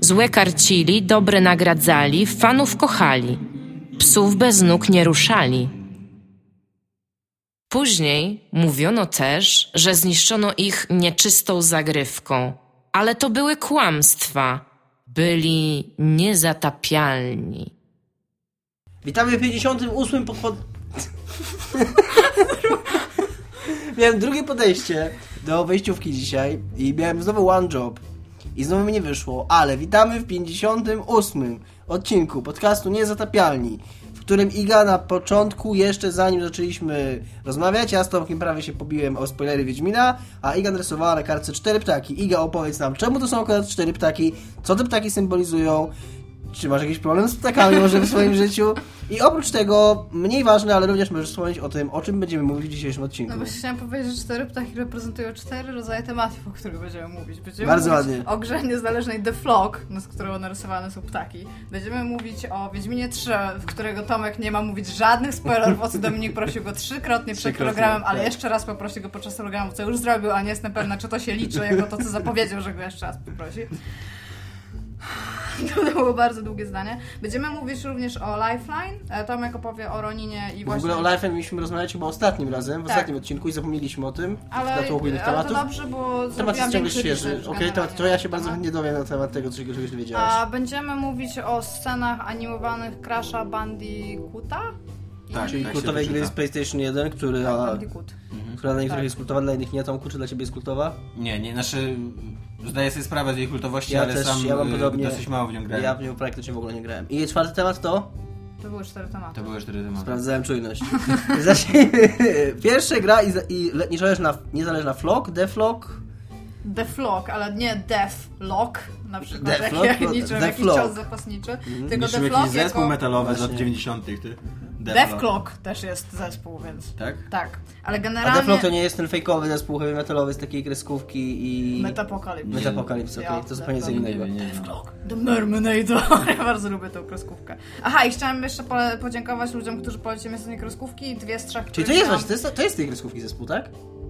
Złe karcili, dobre nagradzali, fanów kochali. Psów bez nóg nie ruszali. Później mówiono też, że zniszczono ich nieczystą zagrywką, ale to były kłamstwa. Byli niezatapialni. Witamy w 58 podchod... miałem drugie podejście do wejściówki dzisiaj i miałem znowu one job. I znowu mi nie wyszło, ale witamy w 58 odcinku podcastu Niezatapialni, w którym Iga na początku, jeszcze zanim zaczęliśmy rozmawiać, ja z Tomkiem prawie się pobiłem o spoilery Wiedźmina, a Iga narysowała na kartce cztery ptaki. Iga, opowiedz nam, czemu to są akurat cztery ptaki, co te ptaki symbolizują, czy masz jakiś problem z ptakami może w swoim życiu? I oprócz tego, mniej ważne, ale również możesz wspomnieć o tym, o czym będziemy mówić w dzisiejszym odcinku. No właśnie chciałam powiedzieć, że cztery ptaki reprezentują cztery rodzaje tematów, o których będziemy mówić. Będziemy Bardzo mówić ładnie. o grze niezależnej The Flock, z którą narysowane są ptaki. Będziemy mówić o Wiedźminie 3, w którego Tomek nie ma mówić żadnych spoilerów, o co Dominik prosił go trzykrotnie przed Trzykrotnie, programem, ale tak. jeszcze raz poprosi go podczas programu, co już zrobił, a nie jestem pewna, czy to się liczy jako to, co zapowiedział, że go jeszcze raz poprosi. To było bardzo długie zdanie. Będziemy mówić również o Lifeline. E, Tomek opowie o Roninie i W właśnie... ogóle o Life mieliśmy rozmawiać chyba ostatnim razem, w Tak. ostatnim odcinku i zapomnieliśmy o tym. Ale, innych ale to tematów. dobrze, bo Temat jest ciągle świeży. Okej, to, generalnie to ja się bardzo chętnie dowiem na temat tego, czego czegoś dowiedziałaś. A będziemy mówić o scenach animowanych Crasha Bandicoota? Tak, Czyli tak kultowej gry z. PlayStation 1, który, Tak, a, Bandicoot. która dla niektórych Tak. jest kultowa, dla innych nie. Tomku, czy dla ciebie jest kultowa? Nie, nie, znaczy zdaję sobie sprawę z jej kultowości, Ja ale też, sam ja mam y, podobnie. dosyć mało w nią grałem. Ja w nią praktycznie w ogóle nie grałem. I czwarty temat to? To były cztery tematy. To były cztery tematy. Sprawdzałem czujność. Zacznijmy. Pierwsza gra i, i le- niezależna, niezależna Flock, Deflock. The Flock, ale nie Death Lock, na przykład, Deathlock, jak, jak niczym The jakiś Flock. cios zapaśniczy, tylko Niczym The jakiś zespół jako... metalowy z lat Właśnie. 90 ty. Death Clock też jest zespół, więc... Tak? Tak, ale A generalnie... Deflock to nie jest ten fejkowy zespół heavy metalowy z takiej kreskówki i... Metapocalypse. Metapocalypse, okej, to zupełnie co innego. Clock. The Mermanator. Ja bardzo lubię tą kreskówkę. Aha, i chciałam jeszcze podziękować ludziom, którzy polecili mi sobie kreskówki. Dwie z trzech, Czyli to jest właśnie, to jest, to jest tej kreskówki zespół, tak?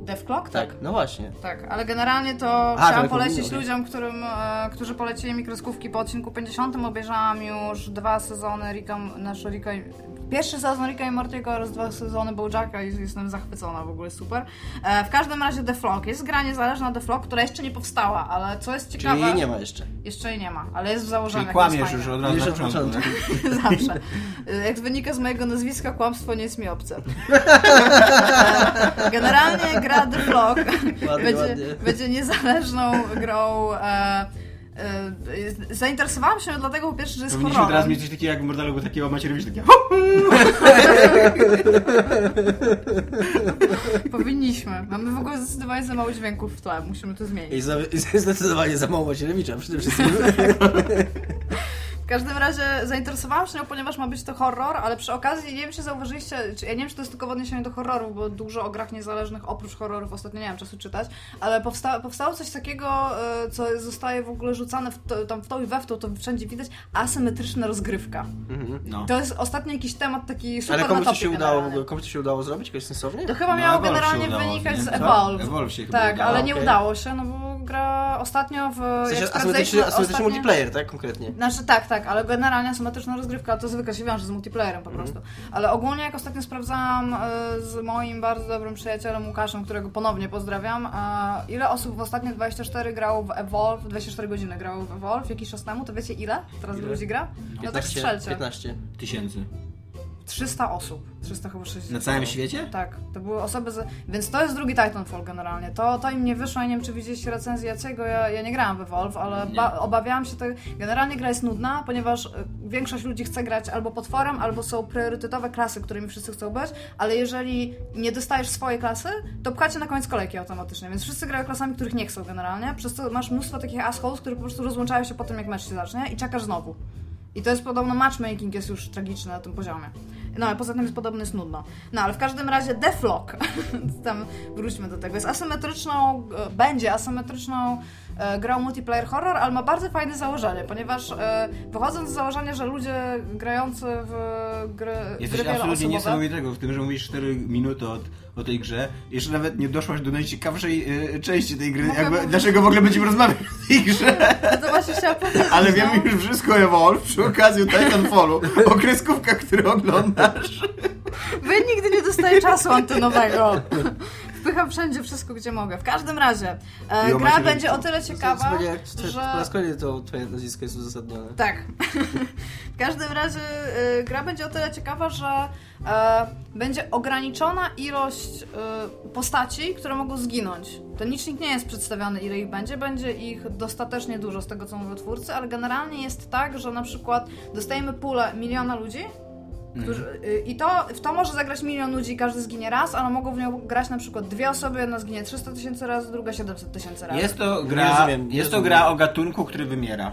Death Clock? Tak, no właśnie. Tak, ale generalnie to to chciałam jako polecić wino, okej. ludziom, którym, e, którzy polecili mi kreskówki po odcinku 50. Obejrzałam już dwa sezony Ricka, znaczy Ricka i, Pierwszy sezon Ricka i Mortiego oraz dwa sezony Bojacka i jestem zachwycona, w ogóle super. E, w każdym razie The Flock. Jest gra niezależna The Flock, która jeszcze nie powstała, ale co jest Czyli ciekawe... jej nie ma jeszcze. Jeszcze jej nie ma, ale jest w założeniu. Czyli kłamiesz już od razu Już na początku. Zawsze. Jak wynika z mojego nazwiska, kłamstwo nie jest mi obce. Generalnie gra The Flock Ładnie, będzie, ładnie. będzie niezależną grą. E, e, zainteresowałam się dlatego po pierwsze, że jest Powinniśmy teraz horrorem. mieć coś takiego jak w Mordalu, takiego macie robić takie Powinniśmy. Mamy w ogóle zdecydowanie za mało dźwięków w tle. Musimy to zmienić. I, za, i zdecydowanie za mało Macierewicza przede wszystkim. W każdym razie zainteresowałam się nią, ponieważ ma być to horror, ale przy okazji, nie wiem czy zauważyliście, czy, ja nie wiem czy to jest tylko w odniesieniu do horrorów, bo dużo o grach niezależnych oprócz horrorów ostatnio nie mam czasu czytać, ale powsta powstało coś takiego, e, co zostaje w ogóle rzucane w to, tam w to i we w to, to wszędzie widać, asymetryczna rozgrywka. No. To jest ostatnio jakiś temat taki super Ale komuś to na topie się udało, generalnie. to się udało zrobić jakoś sensownie? To chyba No, miało Evolve generalnie udało, wynikać nie? z? Evolve. Evolve się chyba Tak, udało, ale nie okej. udało się, no bo gra ostatnio w... W sensie asymetryczny, asymetryczny ostatnie- multiplayer, tak? Konkretnie. Znaczy tak, tak, ale generalnie asymetryczna rozgrywka to zwykle się wiąże z multiplayerem po Mhm. prostu. Ale ogólnie jak ostatnio sprawdzałam e, z moim bardzo dobrym przyjacielem Łukaszem, którego ponownie pozdrawiam, e, ile osób w ostatnie 24 grało w Evolve, 24 godziny grało w Evolve jakiś czas temu, to wiecie ile teraz Ile? ludzi gra? No tak 15, strzelcie. 15. Tysięcy. 300 osób. 300 chyba 60. Na całym świecie? Tak, to były osoby z... Więc to jest drugi Titanfall generalnie. To, to im nie wyszło, ja nie wiem czy widzieliście recenzję Jaciego, ja, ja nie grałam w Evolve, ale ba- obawiałam się tego. Generalnie gra jest nudna, ponieważ y, większość ludzi chce grać albo potworem, albo są priorytetowe klasy, którymi wszyscy chcą być, ale jeżeli nie dostajesz swojej klasy, to pchacie na koniec kolejki automatycznie, więc wszyscy grają klasami, których nie chcą generalnie, przez co masz mnóstwo takich assholes, które po prostu rozłączają się po tym, jak mecz się zacznie i czekasz znowu. I to jest podobno matchmaking jest już tragiczny na tym poziomie. No, ale poza tym jest podobny, jest nudno. No, ale w każdym razie Deflock, tam wróćmy do tego, jest asymetryczną, e, będzie asymetryczną e, grą multiplayer horror, ale ma bardzo fajne założenie, ponieważ e, wychodząc z założenia, że ludzie grający w gry, Jesteś gry absolutnie niesamowitego w tym, że mówisz 4 minuty od, o tej grze. Jeszcze nawet nie doszłaś do najciekawszej y, części tej gry. Mogę Jakby, powiedzieć- dlaczego w ogóle będziemy rozmawiać o tej grze? No to właśnie chciałam powiedzieć. Ale no. wiemy już wszystko o Evolve przy okazji Titanfallu, o kreskówkach, które oglądasz. Wy nigdy nie dostaję czasu antenowego. Wpycham wszędzie wszystko, gdzie mogę. W każdym razie, e, gra Macierzyńcu. będzie o tyle ciekawa, Zupełnie jak twoje- że... Po raz kolejny to twoje nazwisko jest uzasadnione. Tak. w każdym razie y, gra będzie o tyle ciekawa, że e, będzie ograniczona ilość y, postaci, które mogą zginąć. Ten licznik nie jest przedstawiony, ile ich będzie. Będzie ich dostatecznie dużo z tego, co mówią twórcy, ale generalnie jest tak, że na przykład dostajemy pulę miliona ludzi, Którzy, y, I to, w to może zagrać milion ludzi i każdy zginie raz, ale mogą w nią grać na przykład dwie osoby, jedna zginie 300 tysięcy razy, druga 700 tysięcy razy. Jest to Nie gra, rozumiem, nie jest to gra o gatunku, który wymiera.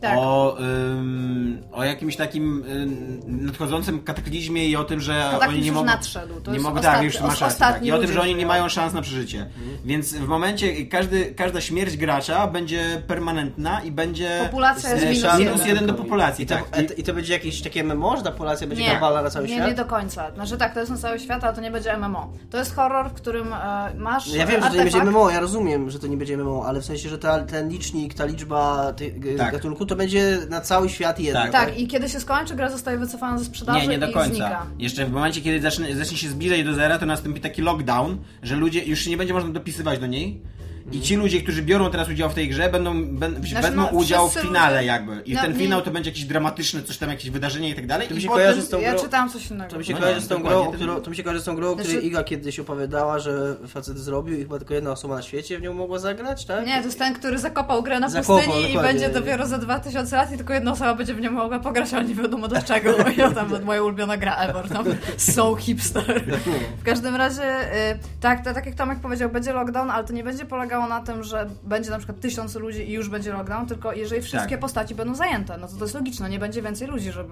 Tak. O, ym, o jakimś takim ym, nadchodzącym kataklizmie i o tym, że Kataklizm oni nie już mogą... nadszedł, to nie mogą tak, już masz rację, tak. I o tym, że oni nie mają szans na przeżycie. Więc w momencie każdy, każda śmierć gracza będzie permanentna i będzie Populacja jest minus minus jeden. jeden do populacji. I to, tak. I, I to będzie jakieś takie MMO, że ta populacja będzie Nie, globalna na cały nie, świat? nie do końca. Znaczy tak, to jest na cały świat, ale to nie będzie MMO. To jest horror, w którym e, masz Ja wiem, że to nie artefakt. będzie MMO, ja rozumiem, że to nie będzie MMO, ale w sensie, że ta, ten licznik, ta liczba tych Tak. gatunku to będzie na cały świat jedno. Tak. Tak, i kiedy się skończy, gra zostaje wycofana ze sprzedaży Nie, nie do i końca. znika. Jeszcze w momencie, kiedy zacznie, zacznie się zbliżać do zera, to nastąpi taki lockdown, że ludzie już się nie będzie można dopisywać do niej. I ci ludzie, którzy biorą teraz udział w tej grze, będą, będą Znaczy, wezmą no, udział w finale jakby. I No, ten finał to będzie jakieś dramatyczne, coś tam, jakieś wydarzenie i tak dalej. To mi się potem- kojarzy z tą Ja grą. czytałam coś innego. To mi się No kojarzy nie, z tą grą, którą, to mi się kojarzy z tą grą, o której Znaczy- Iga kiedyś opowiadała, że facet zrobił i chyba tylko jedna osoba na świecie w nią mogła zagrać, tak? Nie, to jest ten, który zakopał grę na Zakopał, pustyni i będzie dopiero za 2000 lat i tylko jedna osoba będzie w nią mogła pograć, ale nie wiadomo dlaczego. Ja tam moja ulubiona gra ever, tam so hipster. W każdym razie, y, tak, to, tak jak Tomek powiedział, będzie lockdown, ale to nie będzie polegało na tym, że będzie na przykład tysiąc ludzi i już będzie lockdown, tylko jeżeli wszystkie Tak. postaci będą zajęte, no to to jest logiczne, nie będzie więcej ludzi, żeby,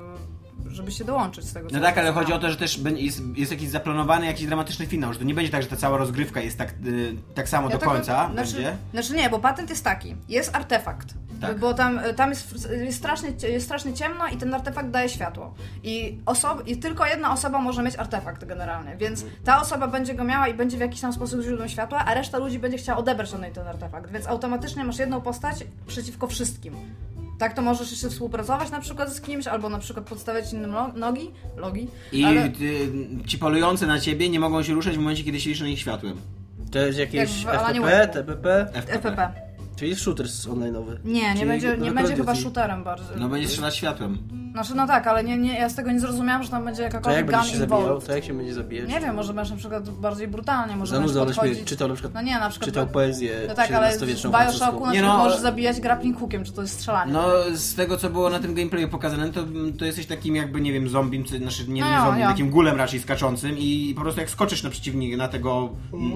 żeby się dołączyć z tego, No tak, ale chodzi o to, że też jest, jest jakiś zaplanowany jakiś dramatyczny finał, że to nie będzie tak, że ta cała rozgrywka jest tak, y, tak samo do tego- końca znaczy, będzie. Znaczy nie, bo patent jest taki. Jest artefakt. Tak. Bo tam, tam jest, jest, strasznie, jest strasznie ciemno i ten artefakt daje światło. I, osob, I tylko jedna osoba może mieć artefakt generalnie. Więc ta osoba będzie go miała i będzie w jakiś tam sposób źródłem światła, a reszta ludzi będzie chciała odebrać od niej ten artefakt. Więc automatycznie masz jedną postać przeciwko wszystkim. Tak to możesz jeszcze współpracować na przykład z kimś, albo na przykład podstawiać innym lo- nogi, logi. I ale y, ci polujący na ciebie nie mogą się ruszać w momencie, kiedy siedzisz na nich światłem. To jest jakieś Jak Wake'u. TPP, FPP. Czyli shooter online'owy. Nie, nie Czyli będzie, nie będzie chyba shooterem bardzo. No będzie strzelać światłem. Znaczy, no tak, ale nie, nie, ja z tego nie zrozumiałam, że tam będzie To jakakolwiek jak gun się zabijał? To jak się będzie zabijać? Nie wiem, może będziesz na przykład bardziej brutalnie, może Zanudzał na podchodzić... czytał na przykład, No nie, na przykład... czytał poezję No tak, ale w Bioshocku na Nie przykład no, możesz ale- zabijać grappling hookiem, czy to jest strzelanie. No, z tego co było na tym gameplayu pokazane, to, to jesteś takim jakby, nie wiem, zombiem, czy- znaczy nie, No nie ja, zombiem, ja. takim gulem raczej skaczącym i po prostu jak skoczysz na przeciwnika, na tego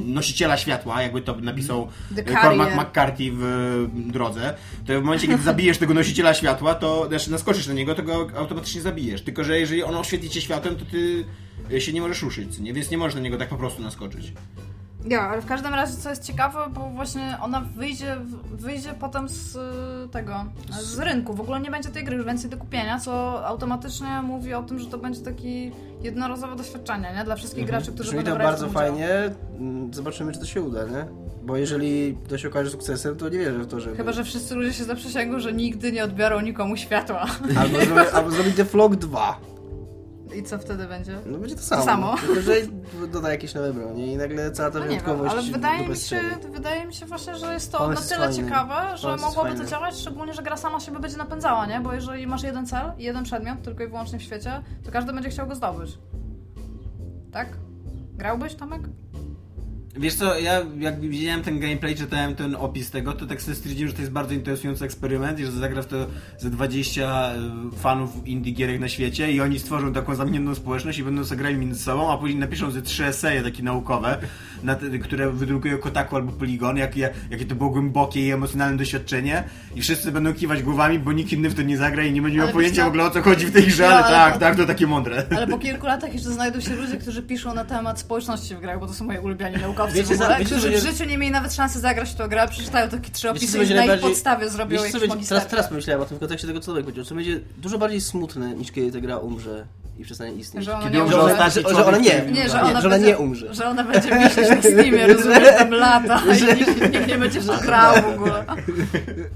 nosiciela światła, jakby to napisał Cormac. McCarthy w drodze, to w momencie, kiedy zabijesz tego nosiciela światła, to znaczy naskoczysz na niego, to go automatycznie zabijesz. Tylko, że jeżeli on oświetli cię światłem, to ty e, się nie możesz ruszyć, nie? Więc nie możesz na niego tak po prostu naskoczyć. Ja, ale w każdym razie co jest ciekawe, bo właśnie ona wyjdzie, wyjdzie potem z y, tego, z rynku. W ogóle nie będzie tej gry już więcej do kupienia, co automatycznie mówi o tym, że to będzie taki jednorazowe doświadczenie, nie? Dla wszystkich graczy, którzy Brzmi będą to bardzo udział. fajnie. Mm, Zobaczymy, czy to się uda, nie? Bo jeżeli to się okaże sukcesem, to nie wierzę w to, że... Chyba, że wszyscy ludzie się zaprzysięgą, że nigdy nie odbiorą nikomu światła. Albo zrobić, albo zrobić The Flock 2. I co wtedy będzie? No będzie to samo. samo. Tylko, że doda jakieś nowe bronie i nagle cała ta No wiem, wyjątkowość ale wydaje mi, się, wydaje mi się właśnie, że jest to Pomysł na tyle fajny. ciekawe, że Pomysł mogłoby to działać, szczególnie, że gra sama siebie będzie napędzała, nie? Bo jeżeli masz jeden cel i jeden przedmiot, tylko i wyłącznie w świecie, to każdy będzie chciał go zdobyć. Tak? Grałbyś, Tomek? Wiesz co, ja jak widziałem ten gameplay, czytałem ten opis tego, to tak sobie stwierdziłem, że to jest bardzo interesujący eksperyment i że zagra w to ze 20 y, fanów indie gierek na świecie i oni stworzą taką zamkniętą społeczność i będą sobie grali między sobą, a później napiszą ze trzy eseje takie naukowe, na te, które wydrukują Kotaku albo Polygon, jakie, jakie to było głębokie i emocjonalne doświadczenie i wszyscy będą kiwać głowami, bo nikt inny w to nie zagra i nie będzie miał pojęcia w ogóle o co chodzi w tej grze, No, ale, tak, tak, to takie mądre. Ale po kilku latach jeszcze znajdą się ludzie, którzy piszą na temat społeczności w grach, bo to są moi ulubieni naukowcy Wiecie, w ogóle, wiecie, którzy w życiu nie mieli nawet szansy zagrać w tę grę, przeczytają takie trzy Wiecie, co opisy i na ich najbardziej- podstawie zrobią Wiecie, jakieś będzie, teraz, teraz pomyślałem o tym w kontekście tego, co Tomek powiedział. Co będzie dużo bardziej smutne, niż kiedy ta gra umrze i przestanie istnieć. Że ona Kiedy nie umrze ostatni że, że ona nie, Nie, że nie, ona, że ona będzie, nie umrze. Że ona będzie wisieć na Steamie, rozumiesz, tam lata i nikt, nikt nie będzie szukał w ogóle.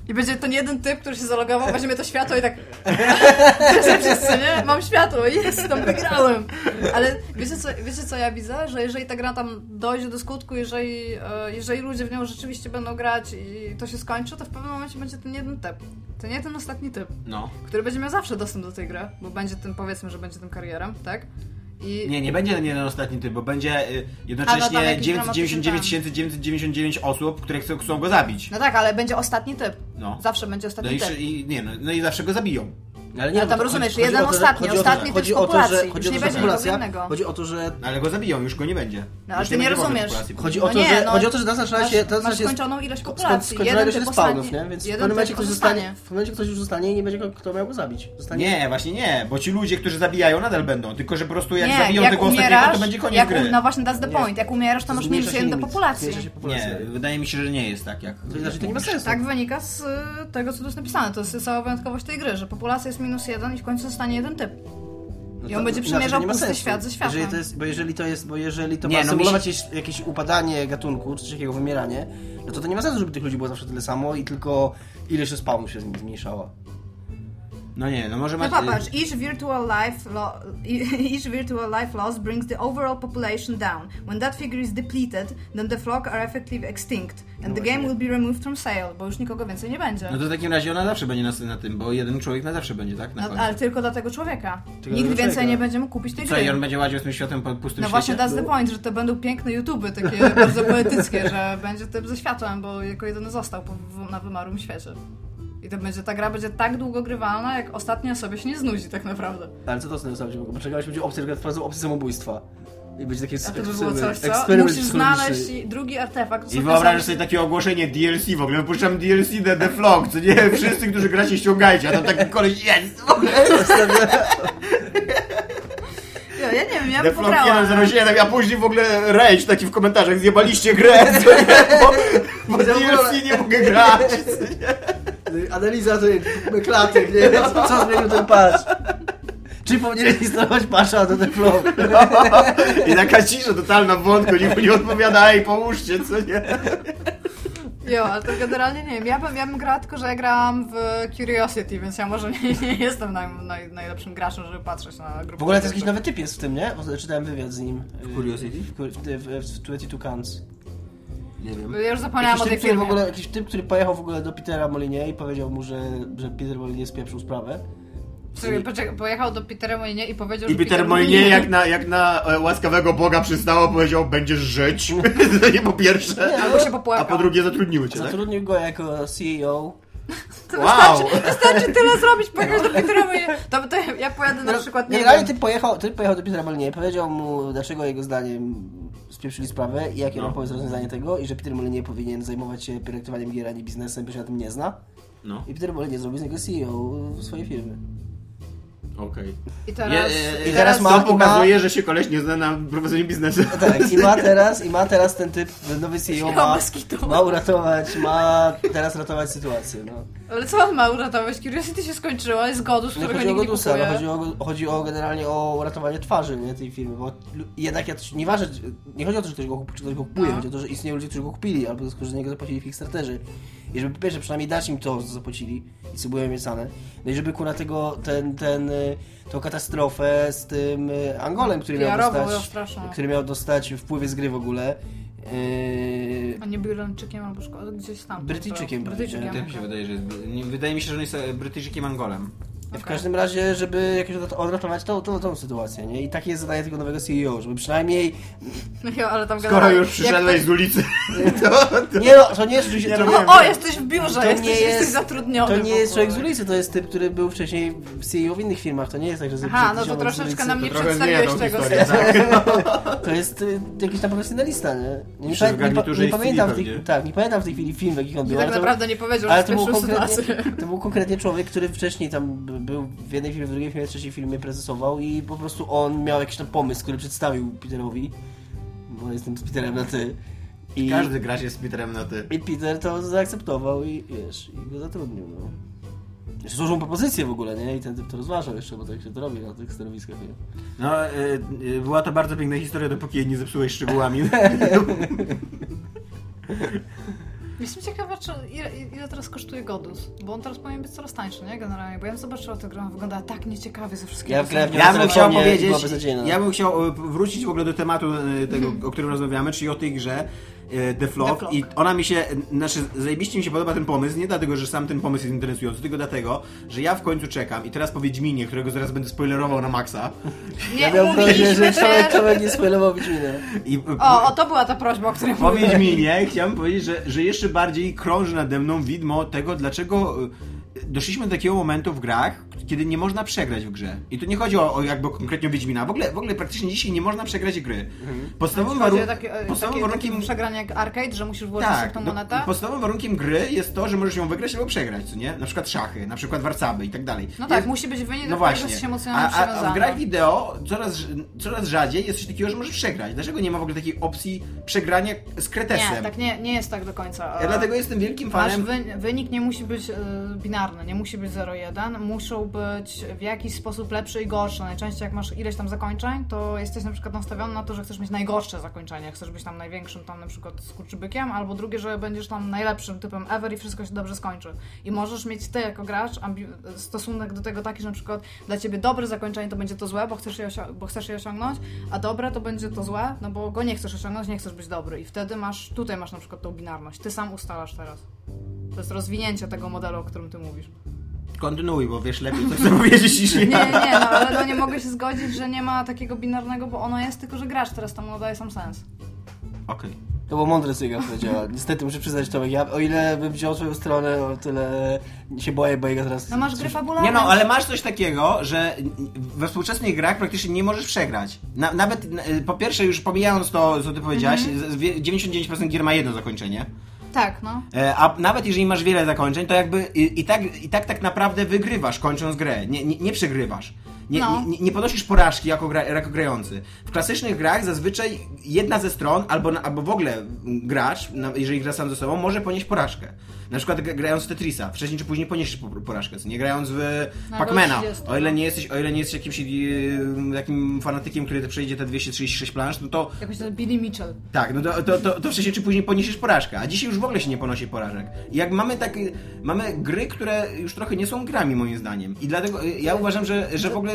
I będzie ten jeden typ, który się zalogował, weźmie to światło i tak... Wszyscy, wszyscy, nie? Mam światło, jest, tam wygrałem. Ale wiecie co, wiecie co ja widzę? Że jeżeli ta gra tam dojdzie do skutku, jeżeli, e, jeżeli ludzie w nią rzeczywiście będą grać i to się skończy, to w pewnym momencie będzie ten jeden typ. To nie ten ostatni typ, No. który będzie miał zawsze dostęp do tej gry, bo będzie tym, powiedzmy, że będzie tym karierem, tak? I Nie, nie będzie ten jeden ostatni typ, bo będzie y, no jednocześnie jakiś 999 999 osób, które chcą, chcą go zabić. No tak, ale będzie ostatni typ. No. Zawsze będzie No ostatni i, typ. i, nie, no, no i zawsze go zabiją. Ale Ale bo tam to rozumiesz, jeden to, że- ostatni, chodzi to, ostatni to jest to, że- populacji, Chodzi o już to, nie będzie populacja, innego. chodzi o to, że Ale go zabiją, już go nie będzie. No, ale ty nie rozumiesz. populacji. Chodzi o No to, nie, że, no, chodzi o to, że ta zaczyna się... Ta masz skończoną ilość populacji. ostatnie- nie? Więc w pewnym momencie ktoś zostanie. w momencie ktoś już zostanie i nie będzie go, kto miał go zabić. Zostanie... Nie, właśnie nie, bo ci ludzie, którzy zabijają, nadal będą. Tylko, że po prostu jak Nie, zabiją tego ostatniego, umierasz, to będzie koniec gry. No właśnie, that's the Nie. point. Jak umierasz, to masz minus się jeden do populacji. Nie, wydaje mi się, że nie jest tak jak... To znaczy, nie ma sensu. Tak wynika z tego, co tu jest napisane. To jest cała wyjątkowość tej gry, że populacja jest minus jeden i w końcu zostanie jeden typ. No I on to- będzie inaczej przemierzał ma pusty sensu. świat ze światem. Jeżeli to jest, bo jeżeli to jest, bo jeżeli to Nie, ma no symulować mi jakieś, upadanie gatunku, czy coś takiego wymieranie, no to to nie ma sensu, żeby tych ludzi było zawsze tyle samo i tylko ilość respawnów się zmniejszała. No nie, no może No macie... popatrz, each virtual life lo- each virtual life loss brings the overall population down. When that figure is depleted, then the flock are effectively extinct and the game will be removed from sale, bo już nikogo więcej nie będzie. No to w takim razie ona zawsze będzie na, na tym, bo jeden człowiek na zawsze będzie, tak? Na No, ale tylko dla tego człowieka. Tylko Nikt więcej człowieka. nie będzie mógł kupić tej Co, gry. i on będzie łaził z tym światem po pustym No świecie? właśnie, that's the point, że to będą piękne YouTuby, takie bardzo poetyckie, że będzie typ ze światłem, bo jako jedyny został po, na wymarłym świecie. I to będzie, ta gra będzie tak długo grywalna, jak ostatnia sobie się nie znudzi tak naprawdę. Ale co to z tym Bo czekałeś, będzie opcja, że wprowadzą opcję samobójstwa. I będzie taki A to by było coś, co? Musisz znaleźć drugi artefakt. I wyobrażasz sobie takie ogłoszenie DLC w ogóle, wypuszczam DLC The, The Flock, co nie? Wszyscy, którzy gracie, ściągajcie, a tam taki koleś jest! w ogóle. Ja, ja nie wiem, ja The bym Flock pograła. 107, a później w ogóle rage taki w komentarzach, zjebaliście grę, co nie? Bo, bo DLC nie mogę grać. Analiza to jest klatek, nie? Co, co zmienił ten patch? Czy powinieneś instalować patcha do The Flow? I taka cisza totalna w wątku, nikt nie odpowiada, ej, pomóżcie, co nie? Jo, ale to generalnie nie wiem. Ja bym, ja bym grała, tylko że ja grałam w Curiosity, więc ja może nie, nie jestem naj, naj, najlepszym graczem, żeby patrzeć na grupę. W ogóle to jakiś nowy typ jest w tym, nie? Bo czytałem wywiad z nim. Curiosity? W, w, w, w 22 Cans. Nie wiem. Ja już zapomniałam Jakiś o tej typ, który w ogóle, jakiś typ, który pojechał w ogóle do Petera Molinie i powiedział mu, że, że Peter Molinie spieprzył sprawę. Poczekaj, pojechał do Petera Molinie i powiedział, I że Peter Molyneux jak na, jak na e, łaskawego Boga przystało powiedział, będziesz żyć. to nie po pierwsze. Albo się popłakał. A po drugie zatrudniły cię, tak? Zatrudnił go jako CEO. Wow! Wystarczy tyle zrobić, pojechać do Petera Molinie. To, to ja pojadę na przykład, nie Generalnie typ pojechał, typ pojechał do Petera Molinie, powiedział mu, dlaczego jego zdaniem spieprzyli sprawę i jakie No. ma pomysł rozwiązanie tego i że Peter Molinie powinien zajmować się projektowaniem gier, a nie biznesem, bo się na tym nie zna. No, I Peter Molinie zrobił z niego CEO swojej firmy. Okej. I teraz, Je- e, I teraz ma- To i ma- pokazuje, że się koleś nie zna na prowadzeniu biznesu. Tak, i ma teraz, i ma teraz ten typ, nowy CEO ma, ma uratować, ma teraz ratować sytuację, no. Ale co on ma uratować? Curiosity się skończyła, jest Godus, Nie którego chodzi o nikt nie Godusa, kupuje. no, chodzi, o, chodzi o generalnie o uratowanie twarzy nie, tej firmy, bo jednak ja, nieważne, czy- nie chodzi o to, że ktoś go, czy ktoś go kupuje, No. chodzi o to, że istnieją ludzie, którzy go kupili, albo że z niego zapłacili w Kickstarterze. I żeby po pierwsze przynajmniej dać im to, co zapłacili i co było obiecane. No i żeby kurwa tego, ten, ten, y, tą katastrofę z tym y, Angolem, który miał dostać, który miał dostać wpływy z gry w ogóle. Yy, A nie Birlandczykiem albo szko- gdzieś tam. Brytyjczykiem Brytyjczykiem. będzie. Tak mi się wydaje, że jest, nie, wydaje mi się, że on jest Brytyjczykiem Angolem. W Okej. każdym razie, żeby jakoś odrat- odratować tą, tą, tą sytuację, nie? I takie jest zadanie tego nowego CEO, żeby przynajmniej... No jo, ale tam Skoro już przyszedłeś ktoś- z ulicy, to... Nie no, to nie jest... Nie, to, no nie. O, jesteś w biurze, to jesteś, nie jesteś jest... zatrudniony To nie w jest człowiek z ulicy, to jest typ, który był wcześniej CEO w innych firmach, to nie jest tak, że... Aha, no to troszeczkę nam nie przedstawiłeś tą tego historię, tak. To jest y, jakiś tam profesjonalista, nie? Nie, w nie, nie i pamiętam w tej, tak, nie pamiętam w tej chwili film, w jakich on był, tak to- naprawdę nie powiedział, Ale że to był, konkretnie, sytuację. to był konkretnie człowiek, który wcześniej tam był w jednej firmie, w drugiej firmie, w trzeciej firmie prezesował i po prostu on miał jakiś tam pomysł, który przedstawił Peterowi, bo jestem z Peterem na ty. I, Każdy gracz jest Peterem na ty. I Peter to zaakceptował i wiesz, i go zatrudnił, no. Jeszcze złożył propozycję w ogóle, nie? I ten typ to rozważał jeszcze, bo tak się to robi na tych stanowiskach, nie? No, y, y, była to bardzo piękna historia, dopóki jej nie zepsułeś szczegółami. Jestem ciekawa, czy ile, ile teraz kosztuje Godus, bo on teraz powinien być coraz tańszy, nie? Generalnie, bo ja bym zobaczyła tę grę, wygląda tak nieciekawie ze wszystkiego. Ja nią Ja bym chciał powiedzieć, ja bym chciał wrócić w ogóle do tematu e, tego, o którym rozmawiamy, czyli o tej grze e, The Flock The Flock. i ona mi się, znaczy zajebiście mi się podoba ten pomysł, nie dlatego, że sam ten pomysł jest interesujący, tylko dlatego, że ja w końcu czekam i teraz po Wiedźminie, którego zaraz będę spoilerował na maksa Nie Ja miałem prośbę, że człowiek, nie spoilował Wiedźmina. i O, o, to była ta prośba, o której po mówię. Wiedźminie chciałem powiedzieć, że, że jeszcze bardziej krąży nade mną widmo tego, dlaczego e, doszliśmy do takiego momentu w grach, kiedy nie można przegrać w grze. I tu nie chodzi o, o jakby konkretnie o Wiedźmina. W ogóle, w ogóle praktycznie dzisiaj nie można przegrać gry. Podstawowym, Chodzi o warun- takie, e, podstawowym takie, warunkiem... takie przegranie jak arcade, że musisz włożyć Tak, tą no, monetę? podstawowym warunkiem gry jest to, że możesz ją wygrać albo przegrać, co nie? Na przykład szachy, na przykład warcaby i tak dalej. No tak, Jest- musi być wynik, no właśnie. A, emocjonalnie a, a w przywiązany. grach wideo coraz, coraz rzadziej jest coś takiego, że możesz przegrać. Dlaczego nie ma w ogóle takiej opcji przegrania z kretesem? Nie, tak nie, nie jest tak do końca. Ja dlatego jestem wielkim fanem wy, wynik nie musi być e, binarny, nie musi być 0-1, muszą być w jakiś sposób lepsze i gorsze. Najczęściej jak masz ileś tam zakończeń, to jesteś na przykład nastawiony na to, że chcesz mieć najgorsze zakończenie, chcesz być tam największym tam na przykład skurczybykiem, albo drugie, że będziesz tam najlepszym typem ever i wszystko się dobrze skończy. I możesz mieć ty jako gracz stosunek do tego taki, że na przykład dla ciebie dobre zakończenie to będzie to złe, bo chcesz, je bo chcesz je osiągnąć, a dobre to będzie to złe, no bo go nie chcesz osiągnąć, nie chcesz być dobry. I wtedy masz, tutaj masz na przykład tą binarność. Ty sam ustalasz teraz. To jest rozwinięcie tego modelu, o którym ty mówisz. Kontynuuj, bo wiesz lepiej, co chcę powiedzieć niż ja. Nie, nie, no ale no nie mogę się zgodzić, że nie ma takiego binarnego, bo ono jest, tylko że grasz teraz tam nadaje sam sens. Okej. To było mądre, co Iga powiedziała. Niestety muszę przyznać Tomek, ja o ile bym wziął swoją stronę, o tyle się boję, bo Iga teraz... No masz gry fabularne. Nie no, ale masz coś takiego, że we współczesnych grach praktycznie nie możesz przegrać. Na, nawet, na- po pierwsze, już pomijając to, co ty powiedziałaś, z- wie- 99% gier ma jedno zakończenie. Tak, no. E, A nawet jeżeli masz wiele zakończeń, to jakby i, i, tak, i tak tak naprawdę wygrywasz, kończąc grę. Nie, nie, nie przegrywasz. Nie, No. nie, nie ponosisz porażki jako, gra, jako grający. W klasycznych grach zazwyczaj jedna ze stron, albo, albo w ogóle gracz, jeżeli gra sam ze sobą, może ponieść porażkę. Na przykład gra- grając w Tetrisa. Wcześniej czy później poniesiesz po- porażkę, nie grając w Pacmana. albo 30, O ile nie jesteś, o ile nie jesteś jakimś e, takim fanatykiem, który te przejdzie te 236 plansz, no to Jakoś ten Billy Mitchell. tak, no to, to, to, to wcześniej czy później poniesiesz porażkę, a dzisiaj już w ogóle się nie ponosi porażek. I jak mamy takie, mamy gry, które już trochę nie są grami moim zdaniem. I dlatego y, ja uważam, że, że w ogóle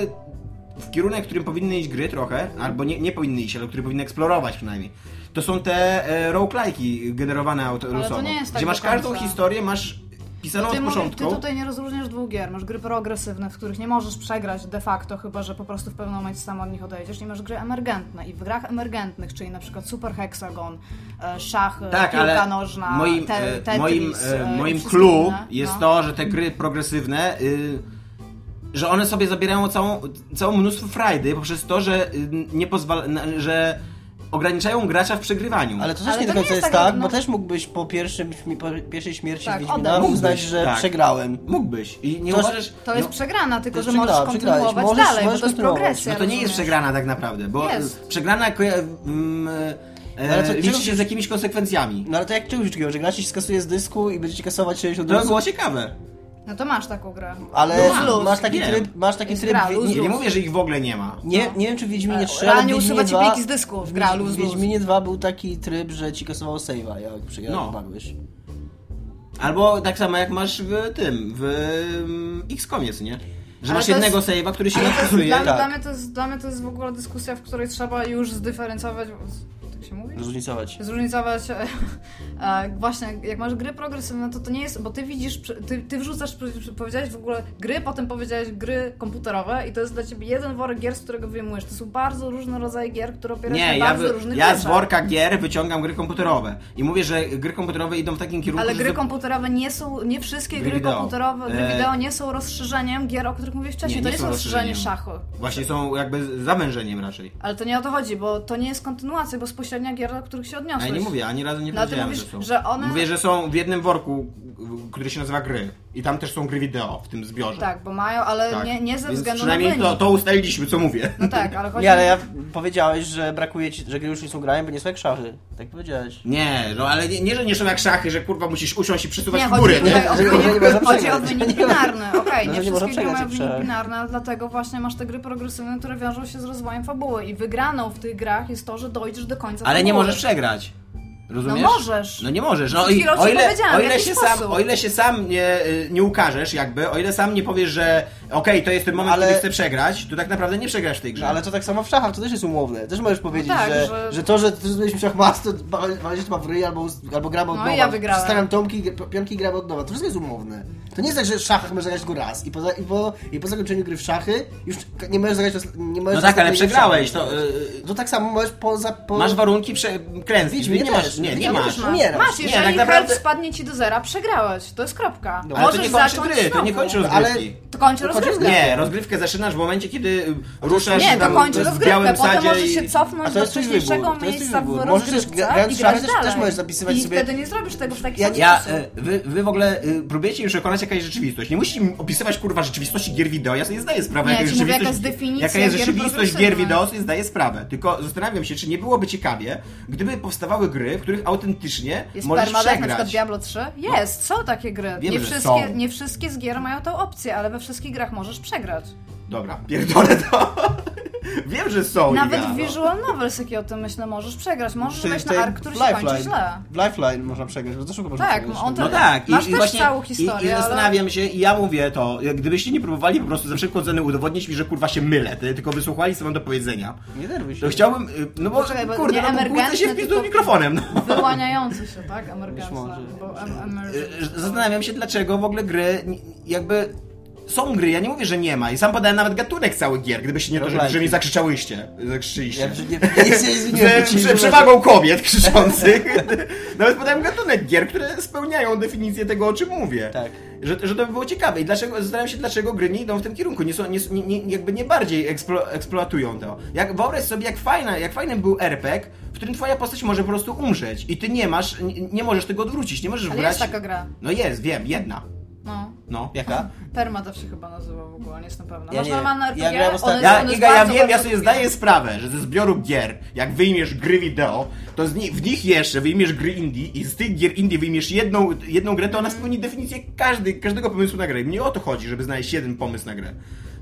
w kierunek, w którym powinny iść gry trochę, albo nie, nie powinny iść, ale które powinny eksplorować przynajmniej, to są te e, roguelike'i generowane auto, to losowo. nie jest tak gdzie masz końca. każdą historię, masz pisaną ty, od początku. ty tutaj nie rozróżniasz dwóch gier. Masz gry progresywne, w których nie możesz przegrać de facto, chyba że po prostu w pewnym momencie sam od nich odejdziesz. I masz gry emergentne. I w grach emergentnych, czyli na przykład Super Hexagon, e, szachy, Tak, piłka nożna, moim, te, e, Tetris, moim, e, e, moim clue inne. jest no. to, że te gry progresywne, y, że one sobie zabierają całą, całą mnóstwo frajdy poprzez to, że y, nie pozwala, że ograniczają gracza w przegrywaniu. Ale to też Ale nie to do nie końca jest jest tak, tak, no. bo też mógłbyś po, pierwszym, po pierwszej śmierci Tak, Wiedźmina uznać, że tak. przegrałem. Mógłbyś. I nie To- uważasz... To jest no, przegrana, tylko że możesz kontynuować Możesz- dalej, możesz bo to jest progresja. no to nie jest przegrana tak naprawdę, bo Jest. przegrana koja- mm, e, Ale co- liczy czego- się z jakimiś konsekwencjami. No ale to jak czegoś takiego, że gracie się skasuje z dysku i będziecie kasować 60 To było ciekawe. No to masz taką grę. ale luz. masz taki Nie. tryb, masz taki tryb... gra, luz, nie, Nie nie, mówię, że ich w ogóle nie ma. nie, nie wiem czy w Wiedźminie E, 3, ale Wiedźminie usuwa ci 2... pliki z dysku w gra luz, W luz. Wiedźminie 2 był taki tryb, że ci kasowało save'a, jak przy jak No. Albo tak samo jak masz w tym, w mm, X-Comie, co nie? Że Ale masz to jest- jednego save'a, który się jest, nadpisuje. dla, tak. dla, mnie to jest, dla mnie to jest w ogóle dyskusja, w której trzeba już zdyferencjować. Się mówi? Zróżnicować. zróżnicować e, właśnie, jak masz gry progresywne, to to nie jest, bo ty widzisz, ty, ty wrzucasz, powiedziałeś w ogóle gry, potem powiedziałeś gry komputerowe i to jest dla ciebie jeden worek gier, z którego wyjmujesz. To są bardzo różne rodzaje gier, które opierają się Nie, na ja, bardzo wy, różnych ja z worka gier wyciągam gry komputerowe. I mówię, że gry komputerowe idą w takim kierunku, Ale że... gry zo- komputerowe nie są, nie wszystkie Gry gry, komputerowe, gry E, wideo nie są rozszerzeniem gier, o których mówiłeś wcześniej. Nie, to nie nie są są rozszerzenie rozszerzeniem. szachu. Właśnie są jakby zawężeniem raczej. Ale to nie o to chodzi, bo to nie jest kontynuacja gier, do których się A odniosłeś. ja nie mówię, ani razu nie No, powiedziałem, mówisz, że są. że one- Mówię, że są w jednym worku, który się nazywa gry. I tam też są gry wideo w tym zbiorze. Tak, bo mają, ale Tak. nie, nie ze Więc względu na przynajmniej wynik. to, to ustaliliśmy, co mówię. No tak, ale chodzi Nie, ale ja powiedziałeś, że brakuje ci, że gry już nie są grane, bo nie są jak szachy. Tak powiedziałeś. Nie, no ale nie, nie, że nie są jak szachy, że kurwa musisz usiąść i przesuwać Nie, w górę, nie? o wynik, chodzi o wynik binarny. Okej, No, nie nie wszystkie gry mają wynik binarny, dlatego właśnie masz te gry progresywne, które wiążą się z rozwojem fabuły i wygraną w tych grach jest to, że dojdziesz do końca Ale nie możesz przegrać. Rozumiesz? No możesz. No nie możesz. No i o ile, o, ile się sposób. sam, o ile się sam nie, y, nie ukażesz jakby, o ile sam nie powiesz, że okej, to jest ten moment, Ale- kiedy chcę przegrać, to tak naprawdę nie przegrasz w tej grze. No, ale to tak samo w szachach, to też jest umowne. Też możesz powiedzieć, tak, że, że- że... to, że ty zrobiliśmy szachmat, to walczyć ma w ryj albo, albo gramy od No nowa. ja wygrałem. Przestawiam tomki, pionki gramy od nowa. To wszystko jest umowne. To nie jest tak, że w szachach możesz zagrać tylko raz i po, za- i po, i po zakończeniu gry w szachy już nie możesz zagrać nie możesz no tak, ale przegrałeś, to y, To tak samo możesz po... Za, po... masz warunki prze- klęski, Wiedźmie nie też. masz, nie, nie masz. Masz, umierasz. masz Nie, jeżeli tak health naprawdę- spadnie ci do zera, przegrałeś. To jest kropka. No, Ale to Możesz nie kończy zacząć gry, to nie kończy Ale- rozgrywki. Kończy To kończy rozgrywkę. Nie, rozgrywkę zaczynasz w momencie, kiedy ruszasz Nie, to kończy rozgrywkę, potem możesz się cofnąć do wcześniejszego miejsca w. Możesz rozgrywce i grać też- też możesz zapisywać I sobie- wtedy nie zrobisz tego w taki Ja- Ja, y, wy, wy w ogóle y, próbujecie już przekonać jaka jest rzeczywistość. Nie musicie mi opisywać kurwa rzeczywistości gier wideo. Ja sobie zdaję sprawę, Nie, jaka ja jest rzeczywistość. jaka jest jaka rzeczywistość gier wideo, sobie zdaję sprawę. Tylko zastanawiam się, czy nie byłoby ciekawie, gdyby powstawały gry, w których autentycznie Jest możesz permadeath, na przegrać. przykład Diablo 3? Jest, są takie gry. Nie, wszystkie, są. nie wszystkie z gier mają tą opcję, ale we wszystkich grach możesz przegrać. Dobra, pierdolę to. Wiem, że są. Nawet w. Visual Novels, jakie o tym myślę, możesz przegrać. Możesz wejść na ark, który się kończy Lifeline. źle. W Lifeline można przegrać, bo to szybko można Tak, przegrać. on to- No tak, Masz i, też i właśnie całą i, historię, i ale- zastanawiam się i ja mówię to, jak gdybyście nie próbowali po prostu za wszelką cenę udowodnić mi, że kurwa się mylę, ty, tylko wysłuchali co mam do powiedzenia. Nie nerwuj się. To chciałbym, y, no bo Poczekaj, bo kurde, nie no się w pizdu tylko- mikrofonem, no. Wyłaniający się, tak? Em, emergency. Y, Zastanawiam się, dlaczego w ogóle gry jakby... Są gry, ja nie mówię, że nie ma. I sam podałem nawet gatunek całych gier, gdybyście nie to, że, że mnie zakrzyczałyście. Zakrzyczyliście. Ja przy- nie, się nie. Prze, prze, przewagą kobiet krzyczących. Nawet podałem gatunek gier, które spełniają definicję tego, o czym mówię. Tak. Że, że to by było ciekawe. I dlaczego, zastanawiam się, dlaczego gry nie idą w tym kierunku. Nie są, nie, nie, nie, jakby nie bardziej eksplo, eksploatują to. Jak, wyobraź sobie, jak, fajna, jak fajnym był RPG, w którym twoja postać może po prostu umrzeć. I ty nie masz, nie, nie możesz tego odwrócić. Nie możesz Ale wgrać... jest taka gra. No jest, wiem, jedna. No. No. Jaka? Permadeath się chyba nazywa w ogóle, nie jestem pewna. Ja Masz normalne Ja RPG, one, Ja, one Iga, ja bardzo, wiem, ja sobie zdaję sprawę, że ze zbioru gier, jak wyjmiesz gry wideo, to z ni w nich jeszcze wyjmiesz gry indie i z tych gier indie wyjmiesz jedną, jedną grę, to ona spełni definicję każdy, każdego pomysłu na grę. Mnie o to chodzi, żeby znaleźć jeden pomysł na grę.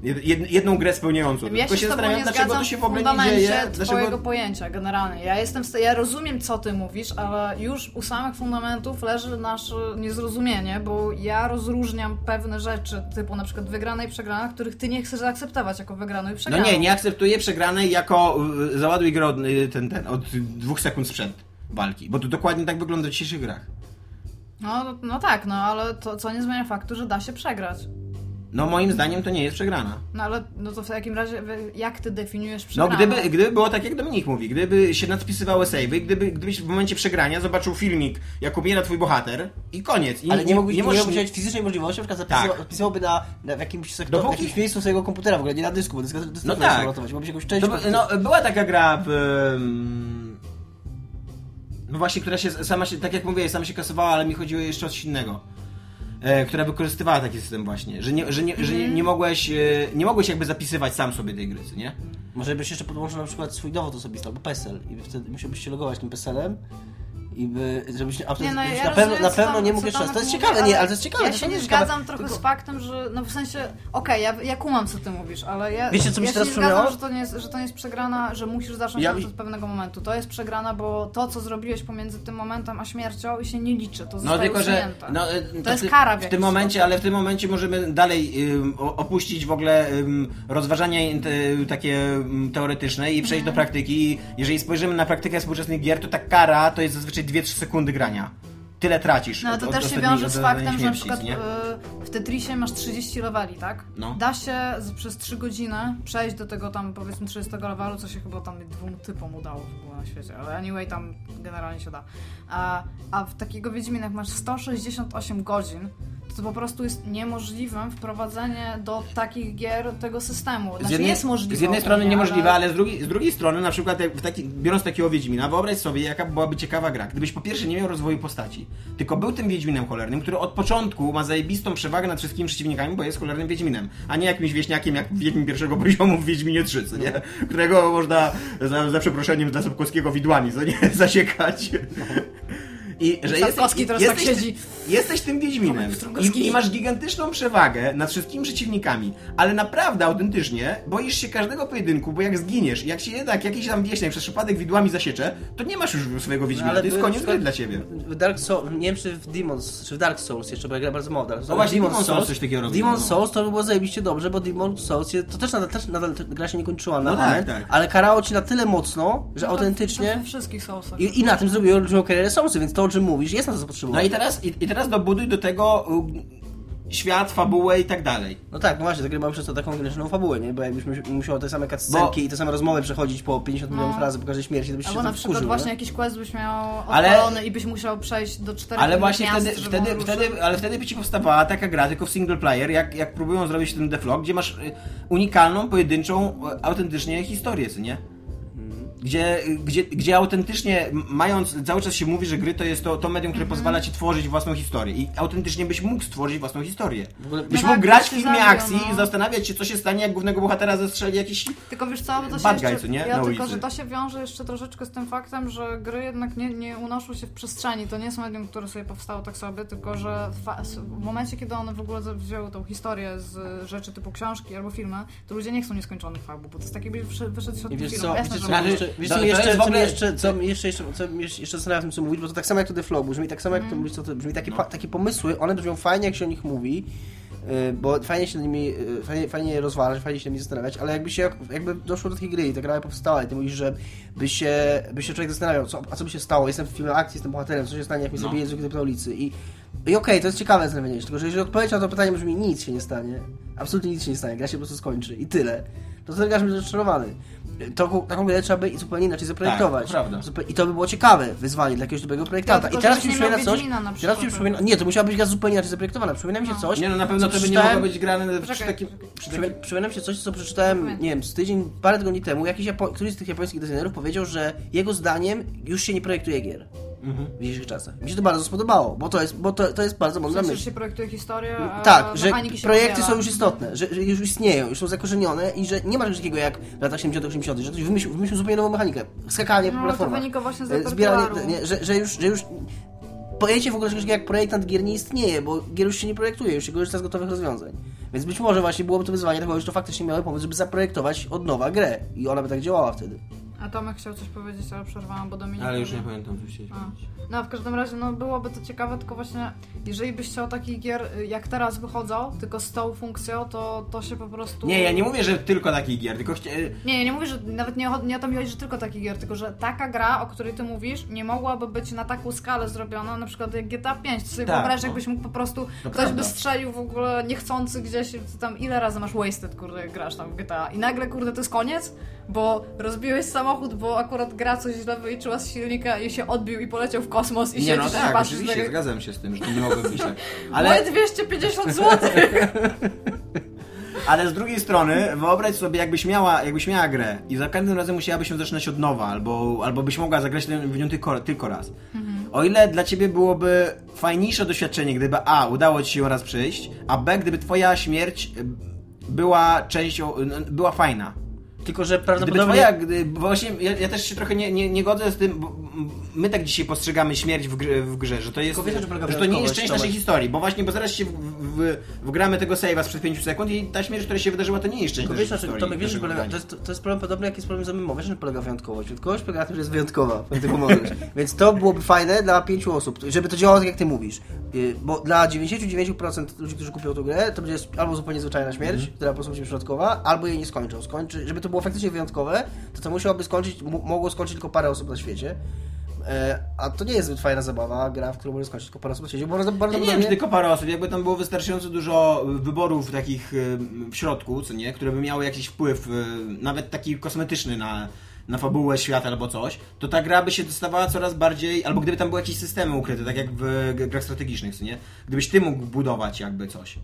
Jed, jed, jedną grę spełniającą. Ja Tylko się się zastanawiam, dlaczego to się w ogóle nie dzieje. twojego Dlaczego... pojęcia generalnie. Ja jestem, st- ja rozumiem co ty mówisz, ale już u samych fundamentów leży nasze niezrozumienie, bo ja rozróżniam pewne rzeczy, typu na przykład wygrane i przegrane, których ty nie chcesz zaakceptować jako wygraną i No przegraną. nie, nie akceptuję przegranej jako y, załaduj grę od, y, ten, ten, od dwóch sekund sprzed walki, bo to dokładnie tak wygląda w dzisiejszych grach. No, no tak, no ale to co nie zmienia faktu, że da się przegrać. No moim zdaniem to nie jest przegrana. No ale no to w takim razie jak ty definiujesz No przegraną? gdyby, gdyby było tak jak Dominik mówi, gdyby się nadpisywały savey, gdyby, gdybyś w momencie przegrania zobaczył filmik, jak umiera twój bohater i koniec. I Ale nie, mógłbyś, nie, możesz- mógłbyś mieć fizycznej możliwości, na przykład zapisywa, Tak. zapisywałoby na, na w jakimś Dopóki- w jakimś miejscu swojego komputera, w ogóle nie na dysku, bo dysk, dysk No no tak. byś jakąś część... To, by- no, była taka gra w... em, No właśnie, która się sama się, tak jak mówię, sama się kasowała, ale mi chodziło jeszcze o coś innego. E, która wykorzystywała taki system właśnie, że nie, że nie, że nie, nie mogłeś, e, nie mogłeś jakby zapisywać sam sobie tej gry, co nie? Może byś jeszcze podłączył na przykład swój dowód osobisty albo PESEL i wtedy musiałbyś się logować tym PESELem I by, żebyś, Nie, no, ja na pewno, na pewno tam- nie mógł jeszcze raz. To jest ciekawe, nie, ale to jest ciekawe. Ja to się jest nie ciekawe. zgadzam trochę Tylko- z faktem, że no w sensie, okej, ja, ja kumam co ty mówisz, ale ja, Wiecie, co mi się teraz nie zgadzam, przypomniało? że to, nie jest, że to nie jest przegrana, że musisz zacząć Ja od pewnego momentu. To jest przegrana, bo to, co zrobiłeś pomiędzy tym momentem a śmiercią się nie liczy, to No tylko, że no, e, To jest ty- kara w w tym momencie, sposób. ale w tym momencie możemy dalej o- opuścić w ogóle ym, rozważania int- y, takie ym, teoretyczne i przejść Mhm. do praktyki. Jeżeli spojrzymy na praktykę współczesnych gier, to ta kara to jest zazwyczaj 2-3 sekundy grania. Tyle tracisz. No od- to od też się ostatniej- wiąże od z faktem, że na śmierci, przykład nie? y, w Tetrisie masz 30 leveli, tak? No. Da się przez 3 godziny przejść do tego tam powiedzmy 30 levelu, co się chyba tam dwóm typom udało w ogóle na świecie, ale anyway tam generalnie się da. A, a w takiego Wiedźmina jak masz 168 godzin, to, po prostu jest niemożliwym wprowadzenie do takich gier tego systemu. Znaczy Z jednej, jest możliwe. z jednej strony niemożliwe, ale z drugiej, z drugiej strony, na przykład taki, biorąc takiego Wiedźmina, wyobraź sobie, jaka byłaby ciekawa gra. Gdybyś po pierwsze nie miał rozwoju postaci, tylko był tym Wiedźminem cholernym, który od początku ma zajebistą przewagę nad wszystkimi przeciwnikami, bo jest cholernym Wiedźminem, a nie jakimś wieśniakiem jak Wiedźmin pierwszego poziomu w Wiedźminie 3, co nie? Którego można za, za przeproszeniem dla Sapkowskiego widłami, co nie? Zasiekać. I że Sapkowski teraz tak jesteś, siedzi. Jesteś tym Wiedźminem i, i masz gigantyczną przewagę nad wszystkimi przeciwnikami, ale naprawdę autentycznie boisz się każdego pojedynku, bo jak zginiesz, jak się jednak jakiś tam wieśniak przez przypadek widłami zasiecze, to nie masz już swojego Wiedźmina, ale to jest by- koniec gry dla ciebie. W Dark Souls, nie wiem czy w Demons, czy w Dark Souls jeszcze, bo ja grałem bardzo mało Dark Souls. No właśnie, Demon's Souls coś takiego robi, Demon no. Souls to by było zajebiście dobrze, bo Demon Souls, to też nadal, też nadal gra się nie kończyła na No tak, tak. ale karało ci na tyle mocno, że To- To autentycznie... we wszystkich Soulsach. I, I na tym zrobiło olbrzymią karierę Soulsy, więc to o czym mówisz jest na to No zapotrzebowanie. i teraz, i, i teraz dobuduj do tego y, świat, fabułę i tak dalej. No tak, no właśnie, te gry mają przez to taką gęszną fabułę, nie? Bo jakbyś mu- musiał te same cutscenki Bo- i te same rozmowy przechodzić po 50 milionów No. razy po każdej śmierci, to byś się Albo na tam przykład wkurzył, właśnie nie? jakiś quest byś miał Ale- odpalony i byś musiał przejść do czterech Ale właśnie miast, wtedy, wtedy, wtedy, ale wtedy by ci powstawała taka gra tylko w single player, jak, jak próbują zrobić ten Deflog, gdzie masz y, unikalną, pojedynczą, y, autentycznie historię, co nie? Gdzie, gdzie, gdzie autentycznie, mając, cały czas się mówi, że gry to jest to, to medium, które Mhm. pozwala ci tworzyć własną historię. I autentycznie byś mógł stworzyć własną historię. ogóle- Byś No mógł tak, grać w się filmie akcji no. i zastanawiać się, co się stanie, jak głównego bohatera zestrzeli jakiś... Tylko wiesz co, bo to się Bad jeszcze, guy, co nie? Ja Na tylko, że to się wiąże jeszcze troszeczkę z tym faktem, że gry jednak nie, nie unoszą się w przestrzeni. To nie jest medium, które sobie powstało tak sobie, tylko że w momencie, kiedy one w ogóle wzięły tą historię z rzeczy typu książki albo filmy, to ludzie nie chcą nieskończonych fabuł, bo to jest takie, jakby wyszedł środku wiesz filmu. Jasne, że wiesz to- co, jeszcze, co, ogóle- jeszcze, co mi jeszcze, jeszcze, co mi jeszcze, jeszcze zastanawiam tym, co mówić, bo to tak samo jak to The Flow, brzmi tak samo jak to, mówisz, co to brzmi, takie, pa, takie pomysły, one brzmią fajnie, jak się o nich mówi, yy, bo fajnie się nad nimi, yy, fajnie, fajnie je rozważać, fajnie się nad nimi zastanawiać, ale jakby się, jakby doszło do takiej gry i ta gra powstała i ty mówisz, że by się, by się człowiek zastanawiał, co, a co by się stało, jestem w filmie akcji, jestem bohaterem, co się stanie, jak mnie No. zabije z na ulicy i i okej, to jest ciekawe zastanowienie się, tylko że jeżeli odpowiedź na to pytanie brzmi nic się nie stanie, absolutnie nic się nie stanie, gra się po prostu skończy i tyle, to wtedy grasz będzie rozczarowany. To, taką grę trzeba by zupełnie inaczej zaprojektować. Tak, I to by było ciekawe wyzwanie dla jakiegoś dobrego projektanta. tylko, I teraz mi przypomina coś. Na Teraz mi przypomina, nie, to musiała być gra zupełnie inaczej zaprojektowana. Przypomina mi się coś. Nie no, na pewno to by nie mogło być grane przy takim... Przypomina, mi się coś, co przeczytałem, nie wiem, z tydzień, parę tygodni temu. Jakiś Japo- któryś z tych japońskich designerów powiedział, że jego zdaniem już się nie projektuje gier Mhm. w dzisiejszych czasach. Mi się to bardzo spodobało, bo to jest, bo to, to jest bardzo w mądra sensie, że myśl. się projektuje historię, a Tak, że projekty są już istotne, że, że już istnieją, już są zakorzenione i że nie ma czegoś takiego jak w latach 70 80 że ktoś wymyślił, wymyślił zupełnie nową mechanikę. Skakanie po No, ale to platformach. wynika właśnie z E, Zbieranie, nie, że, że już, że już pojęcie w ogóle czegoś takiego jak projektant gier nie istnieje, bo gier już się nie projektuje, już się korzysta z gotowych rozwiązań. Więc być może właśnie byłoby to wyzwanie takiego, że to faktycznie miały pomysł, żeby zaprojektować od nowa grę i ona by tak działała wtedy. A Tomek chciał coś powiedzieć, ale przerwałam, bo Dominik... Ale już nie pamiętam, co chciałeś powiedzieć. No, w każdym razie, no byłoby to ciekawe, tylko właśnie, jeżeli byś chciał takich gier, y, jak teraz wychodzą, tylko z tą funkcją, to, to się po prostu... Nie, ja nie mówię, że tylko takich gier, tylko chcia... Nie, ja nie mówię, że nawet nie, o- nie o to mi chodzi, że tylko takich gier, tylko że taka gra, o której ty mówisz, nie mogłaby być na taką skalę zrobiona, na przykład jak GTA 5. To sobie Tak, wyobraź, no. jakbyś mógł po prostu, To ktoś by prawda. strzelił w ogóle niechcący gdzieś, tam ile razy masz wasted, kurde, jak grasz tam w GTA i nagle, kurde, to jest koniec, bo rozbiłeś samochód, bo akurat gra coś źle wyliczyła z silnika i się odbił i poleciał w kosmos i Nie, siedzisz no tak, patrzysz oczywiście, zgadzam się z tym, że nie mogło być tak. Ale... Ale, 250 zł! ale z drugiej strony, wyobraź sobie, jakbyś miała, jakbyś miała grę i za każdym razem musiałabyś ją zaczynać od nowa, albo, albo byś mogła zagrać w nią tylko, tylko raz. O ile dla ciebie byłoby fajniejsze doświadczenie, gdyby A, udało ci się raz przejść, a B, gdyby twoja śmierć była częścią, była fajna. Tylko, że Gdyby prawdopodobnie... twoja, gdy, bo właśnie ja, ja też się trochę nie, nie, nie godzę z tym, bo my tak dzisiaj postrzegamy śmierć w grze, w grze że to jest, wiesz, że że to nie jest część naszej historii, bo właśnie, bo zaraz się w, w, wgramy tego save'a sprzed 5 sekund i ta śmierć, która się wydarzyła, to nie jest część wiesz, historii. Tomek, wiesz, polega, to, jest, to jest problem podobny, jaki jest problem z MMO. Wiesz, że polega wyjątkowość. Wyjątkowość polega na tym, że jest wyjątkowa, jak ty pomożesz. Więc to byłoby fajne dla pięciu osób, żeby to działało tak, jak ty mówisz. Yy, Bo dla 99% ludzi, którzy kupią tę grę, to będzie albo zupełnie zwyczajna śmierć, która po prostu będzie przypadkowa, albo jej nie skończą. Skończy, żeby to było faktycznie wyjątkowe, to to musiałoby skończyć, mogło skończyć tylko parę osób na świecie. E, A to nie jest zbyt fajna zabawa, gra, w którą może skończyć tylko parę osób na świecie, bo bardzo, bardzo Ja nie wiem, czy tylko parę osób, jakby tam było wystarczająco dużo wyborów takich y, w środku, co nie, które by miały jakiś wpływ, y, nawet taki kosmetyczny na, na fabułę świata albo coś, to ta gra by się dostawała coraz bardziej, albo gdyby tam były jakieś systemy ukryte, tak jak w grach strategicznych, co nie? Gdybyś ty mógł budować jakby coś.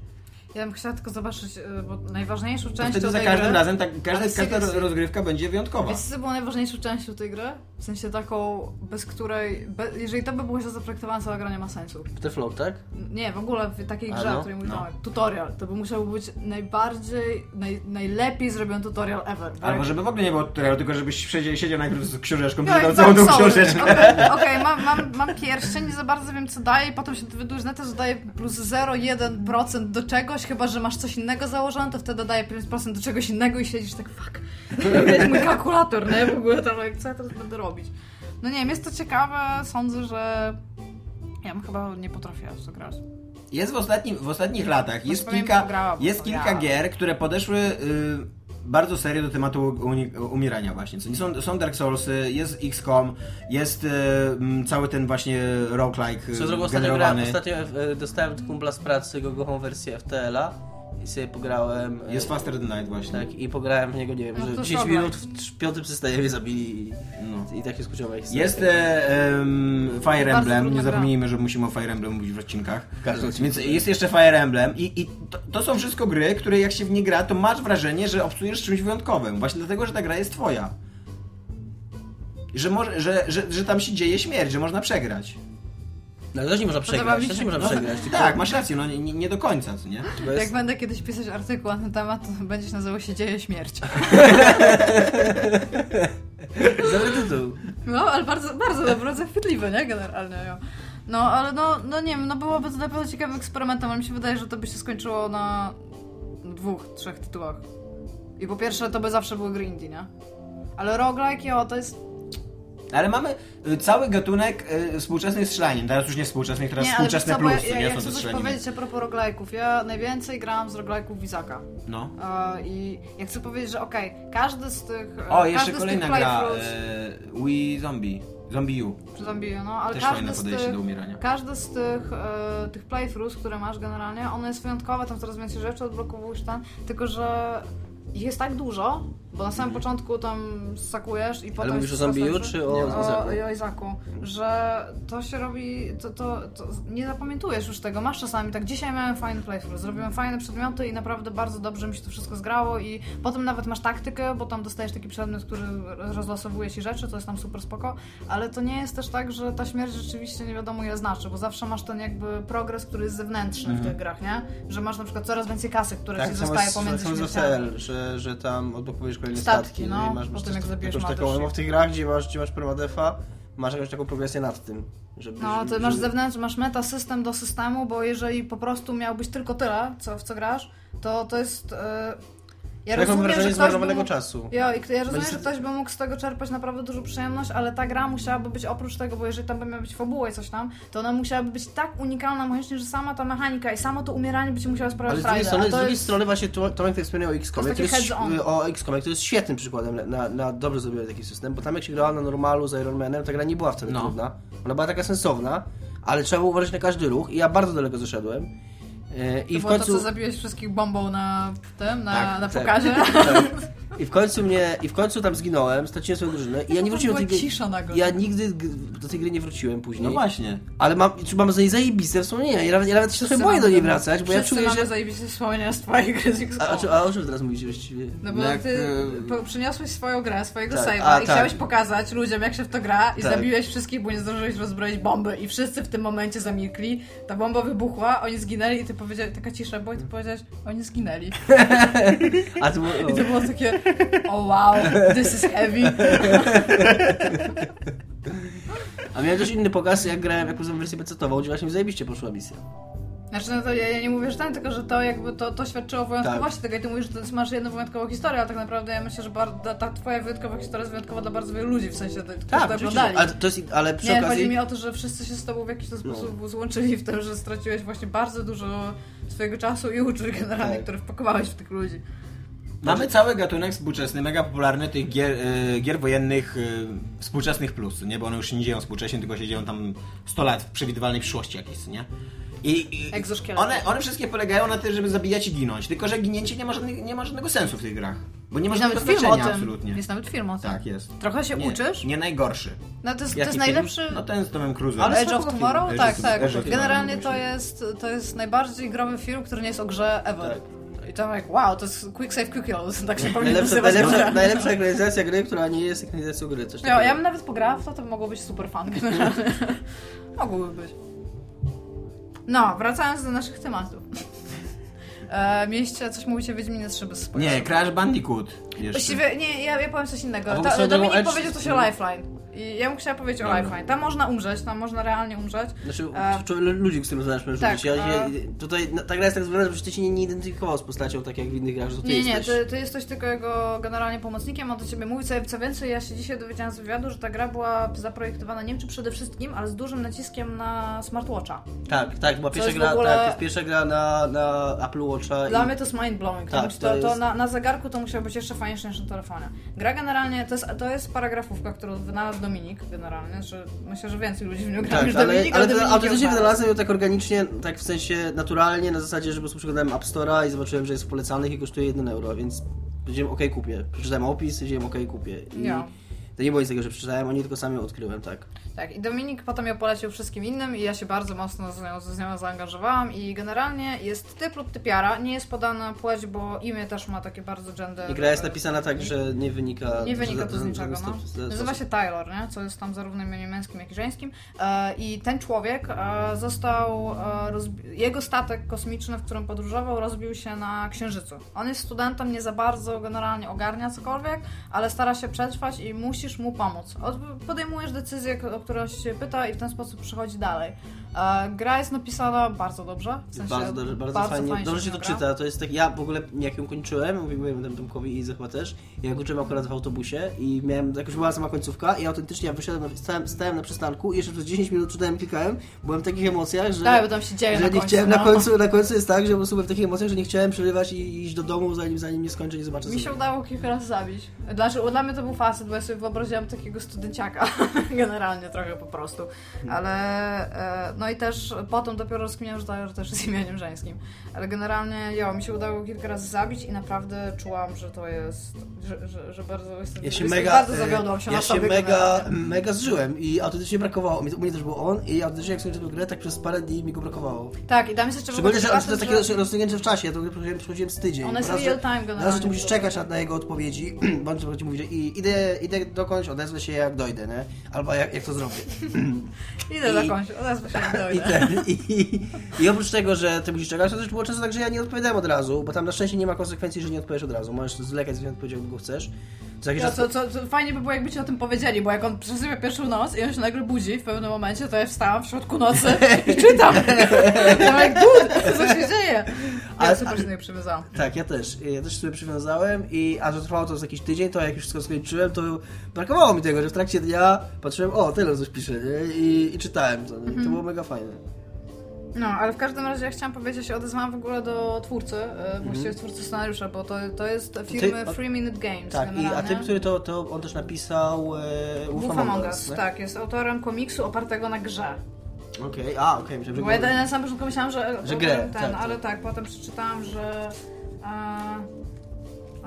Ja bym chciała tylko zobaczyć, y, bo najważniejszą To częścią wtedy za każdym gry... razem, tak, każda, każda rozgrywka będzie wyjątkowa. Wiecie, co było najważniejszą częścią tej gry? W sensie taką, bez której... Be, jeżeli to by było źle zaprojektowane, cała gra nie ma sensu. Te flow, tak? Nie, w ogóle w takiej grze, no, o której mówię, no. Tutorial. To by musiał być najbardziej, naj, najlepiej zrobiony tutorial ever. Albo żeby w ogóle nie było tutorialu, tylko żebyś siedział, siedział najpierw z książeczką, Ja, przeczytał całą tą książeczkę. Okej, okej, mam, mam, mam pierścień, nie za bardzo wiem co daje i potem się to, że daje plus 0,1% do czegoś, chyba że masz coś innego założone, to wtedy daje 5% do czegoś innego i siedzisz tak, fuck, jest mój kalkulator, nie? W ogóle tam, jak co ja teraz będę robić? No nie wiem, jest to ciekawe, sądzę, że ja bym chyba nie potrafiła w to grać. Jest w, ostatnim, w ostatnich latach, jest kilka, jest kilka gier, które podeszły y, bardzo serio do tematu umierania właśnie. Co nie są, są Dark Soulsy, jest XCOM, jest y, m, cały ten właśnie roguelike Co zrobił ostatnio grałem, generowany. ostatnio e, dostałem od kumpla z pracy gogochą wersję FTL-a i sobie pograłem. e, Jest Faster Than Night właśnie. Tak, i pograłem w niego, nie wiem, No że to 10 szobaj. minut w piątym systemie mnie zabili i, No. i tak się skończyła historia. Jest em, Fire Emblem, nie zapomnijmy, że musimy o Fire Emblem mówić w odcinkach. odcinku. Więc jest jeszcze Fire Emblem i, i to, to są wszystko gry, które jak się w nie gra, to masz wrażenie, że obcujesz czymś wyjątkowym. Właśnie dlatego, że ta gra jest twoja. Że, może, że, że, że tam się dzieje śmierć, że można przegrać. No ale też nie można przegrać, też nie można no, przegrać. tylko Tak, masz rację, no nie, nie do końca, co nie? Jak będę kiedyś pisać artykuł na ten temat, to będzie się nazywał się Dzieje Śmierć. Dobry tytuł. No, ale bardzo, bardzo dobre, zachwytliwe, nie? Generalnie. jo. No, ale no, no nie wiem, no byłoby to na pewno ciekawym eksperymentem, ale mi się wydaje, że to by się skończyło na dwóch, trzech tytułach. I po pierwsze, to by zawsze były gry indie, nie? Ale roguelike, jo, to jest... Ale mamy y, cały gatunek y, współczesnych strzelaniem. Teraz już nie współczesnych, teraz nie, współczesne co, plus, ja, ja, nie ja chcę coś powiedzieć a propos roguelike'ów. Ja najwięcej grałam z roguelike'ów Izaka. No. E, I ja chcę powiedzieć, że okej, każdy z tych... e, O, jeszcze każdy kolejna gra. E, We Zombie. Zombie U. Zombie, no, ale Też każdy z tych, do umierania. Każdy z tych, e, tych playthroughs, które masz generalnie, one jest wyjątkowe, tam coraz więcej rzeczy odblokowujesz tam, tylko że ich jest tak dużo, bo na samym początku tam sakujesz i potem... Ale mówisz o jest Zombie U, coraz czy o Izaku? O, o Izaku, że to się robi, to, to, to nie zapamiętujesz już tego, masz czasami tak, dzisiaj miałem fajny playthrough, zrobiłem fajne przedmioty i naprawdę bardzo dobrze mi się to wszystko zgrało i potem nawet masz taktykę, bo tam dostajesz taki przedmiot, który rozlosowuje ci rzeczy, to jest tam super spoko, ale to nie jest też tak, że ta śmierć rzeczywiście nie wiadomo ile znaczy, bo zawsze masz ten jakby progres, który jest zewnętrzny w tych grach, nie? Że masz na przykład coraz więcej kasy, Mhm. Tak, zostaje pomiędzy śmierciami. FTL, że, że tam odblokowujesz kolejne Statki, statki, no, i masz po tym, jak zabijesz jakąś taką, no w tych grach, gdzie masz, gdzie masz permadefa, masz jakąś taką progresję nad tym. Żeby, No, żeby, to masz żeby- zewnętrzny, masz metasystem do systemu, bo jeżeli po prostu miałbyś tylko tyle, co, w co grasz, to to jest... e, ja rozumiem, że wrażenie ktoś by zmarnowanego mógł, czasu. ja, i ja rozumiem, że ktoś by mógł z tego czerpać naprawdę dużą przyjemność, ale ta gra musiałaby być oprócz tego, bo jeżeli tam by miała być fabuła i coś tam, to ona musiałaby być tak unikalna mechanicznie, że sama ta mechanika i samo to umieranie by ci musiało sprawiać Ale z drugiej frajdę, strony, z to drugiej jest... strony właśnie to- Tomek tak wspomniał o XCOMie, To to jest o XCOMie, to jest świetnym przykładem na, na dobrze zrobiony taki system, bo tam jak się grała na normalu z Iron Manem, ta gra nie była wcale No. trudna. Ona była taka sensowna, ale trzeba było uważać na każdy ruch i ja bardzo daleko zeszedłem. E, I to w było to, końcu... co zabiłeś wszystkich bombą na tym, na, Tak, na pokazie. Tak. I w końcu mnie, i w końcu tam zginąłem, straciłem swoją drużynę i ja nie wróciłem do tej Była gry. cisza. Ja nigdy do tej gry nie wróciłem później. No właśnie. Ale mam, czy mam z niej zajebiste wspomnienia. Ja nawet, ja nawet się trochę boję do niej wracać, bo ja czuję, mamy że... zajebiście wspomnienia z twojej gry z A, a, o czym teraz mówicie właściwie? No bo Jak, ty e, przyniosłeś swoją grę, swojego Tak, save'a i tak. chciałeś pokazać ludziom, jak się w to gra i Tak. zabiłeś wszystkich, bo nie zdążyłeś rozbroić bomby i wszyscy w tym momencie zamilkli. Ta bomba wybuchła, oni zginęli i ty powiedziałeś, taka cisza była i ty powiedziałeś, oni zginęli. A to było, I to było takie, O wow, this is heavy. A miałem też inny pokaz, jak grałem jakąś wersję PC-tową, gdzie właśnie zajebiście poszła misja. Znaczy, no to ja, ja nie mówię, że ten, tylko że to jakby to, to świadczyło o wyjątkowości tego i ty mówisz, że ty masz jedną wyjątkową historię, ale tak naprawdę ja myślę, że bar- ta, twoja wyjątkowa historia jest wyjątkowa dla bardzo wielu ludzi, w sensie, którzy to Tak, oczywiście. oglądali. Ale, to jest, ale przy Nie, okazji... chodzi mi o to, że wszyscy się z tobą w jakiś tam sposób No. złączyli w tym, że straciłeś właśnie bardzo dużo swojego czasu i uczuć generalnie, Tak. które wpakowałeś w tych ludzi. Mamy cały gatunek współczesny, mega popularny tych gier, e, gier wojennych e, współczesnych plus, nie? Bo one już się nie dzieją współcześnie, tylko się dzieją tam 100 lat w przewidywalnej przyszłości jakiejś, nie? I, i one, one wszystkie polegają na tym, żeby zabijać i ginąć, tylko że ginięcie nie ma, żadnych, nie ma żadnego sensu w tych grach. Bo nie ma żadnego znaczenia absolutnie. Jest nawet film o tym. Tak, jest. Trochę się Nie, uczysz. Nie najgorszy. No to jest, to jest najlepszy... No ten z Tomem Cruise'em. Ale Edge of spoko Tomorrow? film. Tak, tak. Edge of Tomorrow, Generalnie to myślę. jest, to jest najbardziej growy film, który nie jest o grze ever. Tak. I to jak, wow, to jest Quick Save Quick Kill, tak się powinno Najlepsza, nazywać najlepsza, najlepsza ekranizacja gry, która nie jest ekranizacją gry. Coś takiego. ja bym nawet pograła w to, to mogło być super fan generalnie. Mogłoby być. No, wracając do naszych tematów. E, mieliście coś mówić o Wiedźminie 3 bez spoilerów. Nie, Crash Bandicoot jeszcze. Właściwie, nie, ja, ja powiem coś innego. Ta, Dominik Edge- powiedział coś o Lifeline. I ja bym chciała powiedzieć o. Lifeline. Tam można umrzeć, tam można realnie umrzeć. Znaczy, E, ludzi, z którymi znasz, możesz tak, rzucić. Ja, ja, tutaj no, ta gra jest tak zrobiona, że ty się nie, nie identyfikował z postacią, tak jak w innych grach, że to ty Nie, nie, jesteś. ty, ty jesteś tylko jego generalnie pomocnikiem, on do ciebie mówi, co, co więcej, ja się dzisiaj dowiedziałam z wywiadu, że ta gra była zaprojektowana nie wiem czy przede wszystkim, ale z dużym naciskiem na smartwatcha. Tak, tak, była pierwsza gra, ogóle- tak, to pierwsza gra na, na Apple Watcha. Dla i... mnie to jest mind-blowing. To, Tak, to to, to jest- na, na zegarku to musiało być jeszcze fajniejsze niż na telefonie. Gra generalnie, to jest, to jest paragrafówka, którą wynalazł Dominik generalnie, że myślę, że więcej ludzi w nią gra Tak, niż ale, Dominik, ale, ją autentycznie wynalazłem ją tak organicznie, tak w sensie naturalnie, na zasadzie, że po prostu przeglądałem App Store'a i zobaczyłem, że jest w polecanych i kosztuje 1 euro, więc powiedziałem ok, kupię. Przeczytałem opis, powiedziałem ok, kupię. I Ja. to nie było nic takiego, że przeczytałem, oni tylko sami ją odkryłem, tak. Tak, i Dominik potem ją polecił wszystkim innym i ja się bardzo mocno z nią, z nią zaangażowałam i generalnie jest typ lub typiara, nie jest podana płeć, bo imię też ma takie bardzo gender... I gra jest napisana tak, że nie wynika... Nie wynika to z niczego, no. Nazywa się Taylor, nie? co jest tam zarówno imieniem męskim, jak i żeńskim. E, I ten człowiek e, został, e, jego statek kosmiczny, w którym podróżował, rozbił się na Księżycu. On jest studentem, nie za bardzo generalnie ogarnia cokolwiek, ale stara się przetrwać i musisz mu pomóc. Od, podejmujesz decyzję, o którą się pyta i w ten sposób przechodzi dalej. E, gra jest napisana bardzo dobrze. W sensie bardzo dobrze, bardzo, fajnie. Dobrze się to gra. czyta. To jest tak, ja w ogóle jak ją kończyłem, mówiłem tam Tomkowi i Izy chyba też, ja kończyłem akurat w autobusie i miałem, jakoś była sama końcówka i autentycznie ja wyszedłem, na- stałem, stałem na przystanku i jeszcze przez 10 minut czytałem, klikałem, byłem w takich emocjach, że... Tak, bo tam się dzieje że na nie końcu, chciałem, no. na końcu, na końcu jest tak, że po prostu byłem w takich emocjach, że nie chciałem przerywać i iść do domu, zanim, zanim nie skończę, nie zobaczę Mi się sobie. udało kilka razy zabić. Znaczy, dla mnie to był facet, bo ja sobie wyobraziłam takiego studenciaka. Generalnie trochę po prostu. Ale e, no i też potem dopiero rozkminiam, że to że też jest imieniem żeńskim. Ale generalnie, jo, mi się udało kilka razy zabić i naprawdę czułam, że to jest, że, że, że bardzo jestem, Ja się mega, bardzo e, zawiodłam się ja na się mega, generalnie. mega zżyłem i autentycznie brakowało. U mnie też był on i autentycznie jak skończyłem grę, tak przez parę dni mi go brakowało. Tak, i tam jest jeszcze Szczególnie, że, że to jest takie rozsunięcie w czasie, ja to przechodziłem, przechodziłem z tydzień. Ona jest Raz, real że- time Raz, że generalnie. ty musisz czekać na, jego odpowiedzi, bądź ci mówi, że i, idę, idę dokądś, odezwę się jak dojdę, nie? Albo jak, jak to zrobię. Idę i- za końcu, odezwę się jak I, ten, i, I oprócz tego, że ty musisz czekać, to też było często tak, że ja nie odpowiadałem od razu, bo tam na szczęście nie ma konsekwencji, że nie odpowiesz od razu. Możesz zwlekać z odpowiedzią, jak go chcesz. No, co, co, co, fajnie by było, jakby ci o tym powiedzieli, bo jak on przesypia pierwszą noc i on się nagle budzi w pewnym momencie, to ja wstałam w środku nocy i czytam. I'm like, dude, co się dzieje? Ja Ale- super się przywiązałam. Tak, ja też. Ja też sobie przywiązałem i a że trwało to z jakiś tydzień, to jak już wszystko skończyłem, to brakowało mi tego, że w trakcie dnia patrzyłem, o, tyle coś pisze, nie? I, i czytałem to. Mhm. To było mega fajne. No, ale w każdym razie ja chciałam powiedzieć, się odezwałam w ogóle do twórcy, e, właściwie twórcy scenariusza, bo to, to jest firmy Mhm. Ty- Free Minute Games. Tak, i, a tym, który to, to on też napisał e, Wolf Among Us, tak, jest autorem komiksu opartego na grze. Okej, a, okej, myślałem, że Bo ja na samym początku myślałam, że, Że grę, ten, tak, tak. ale tak, potem przeczytałam, że e,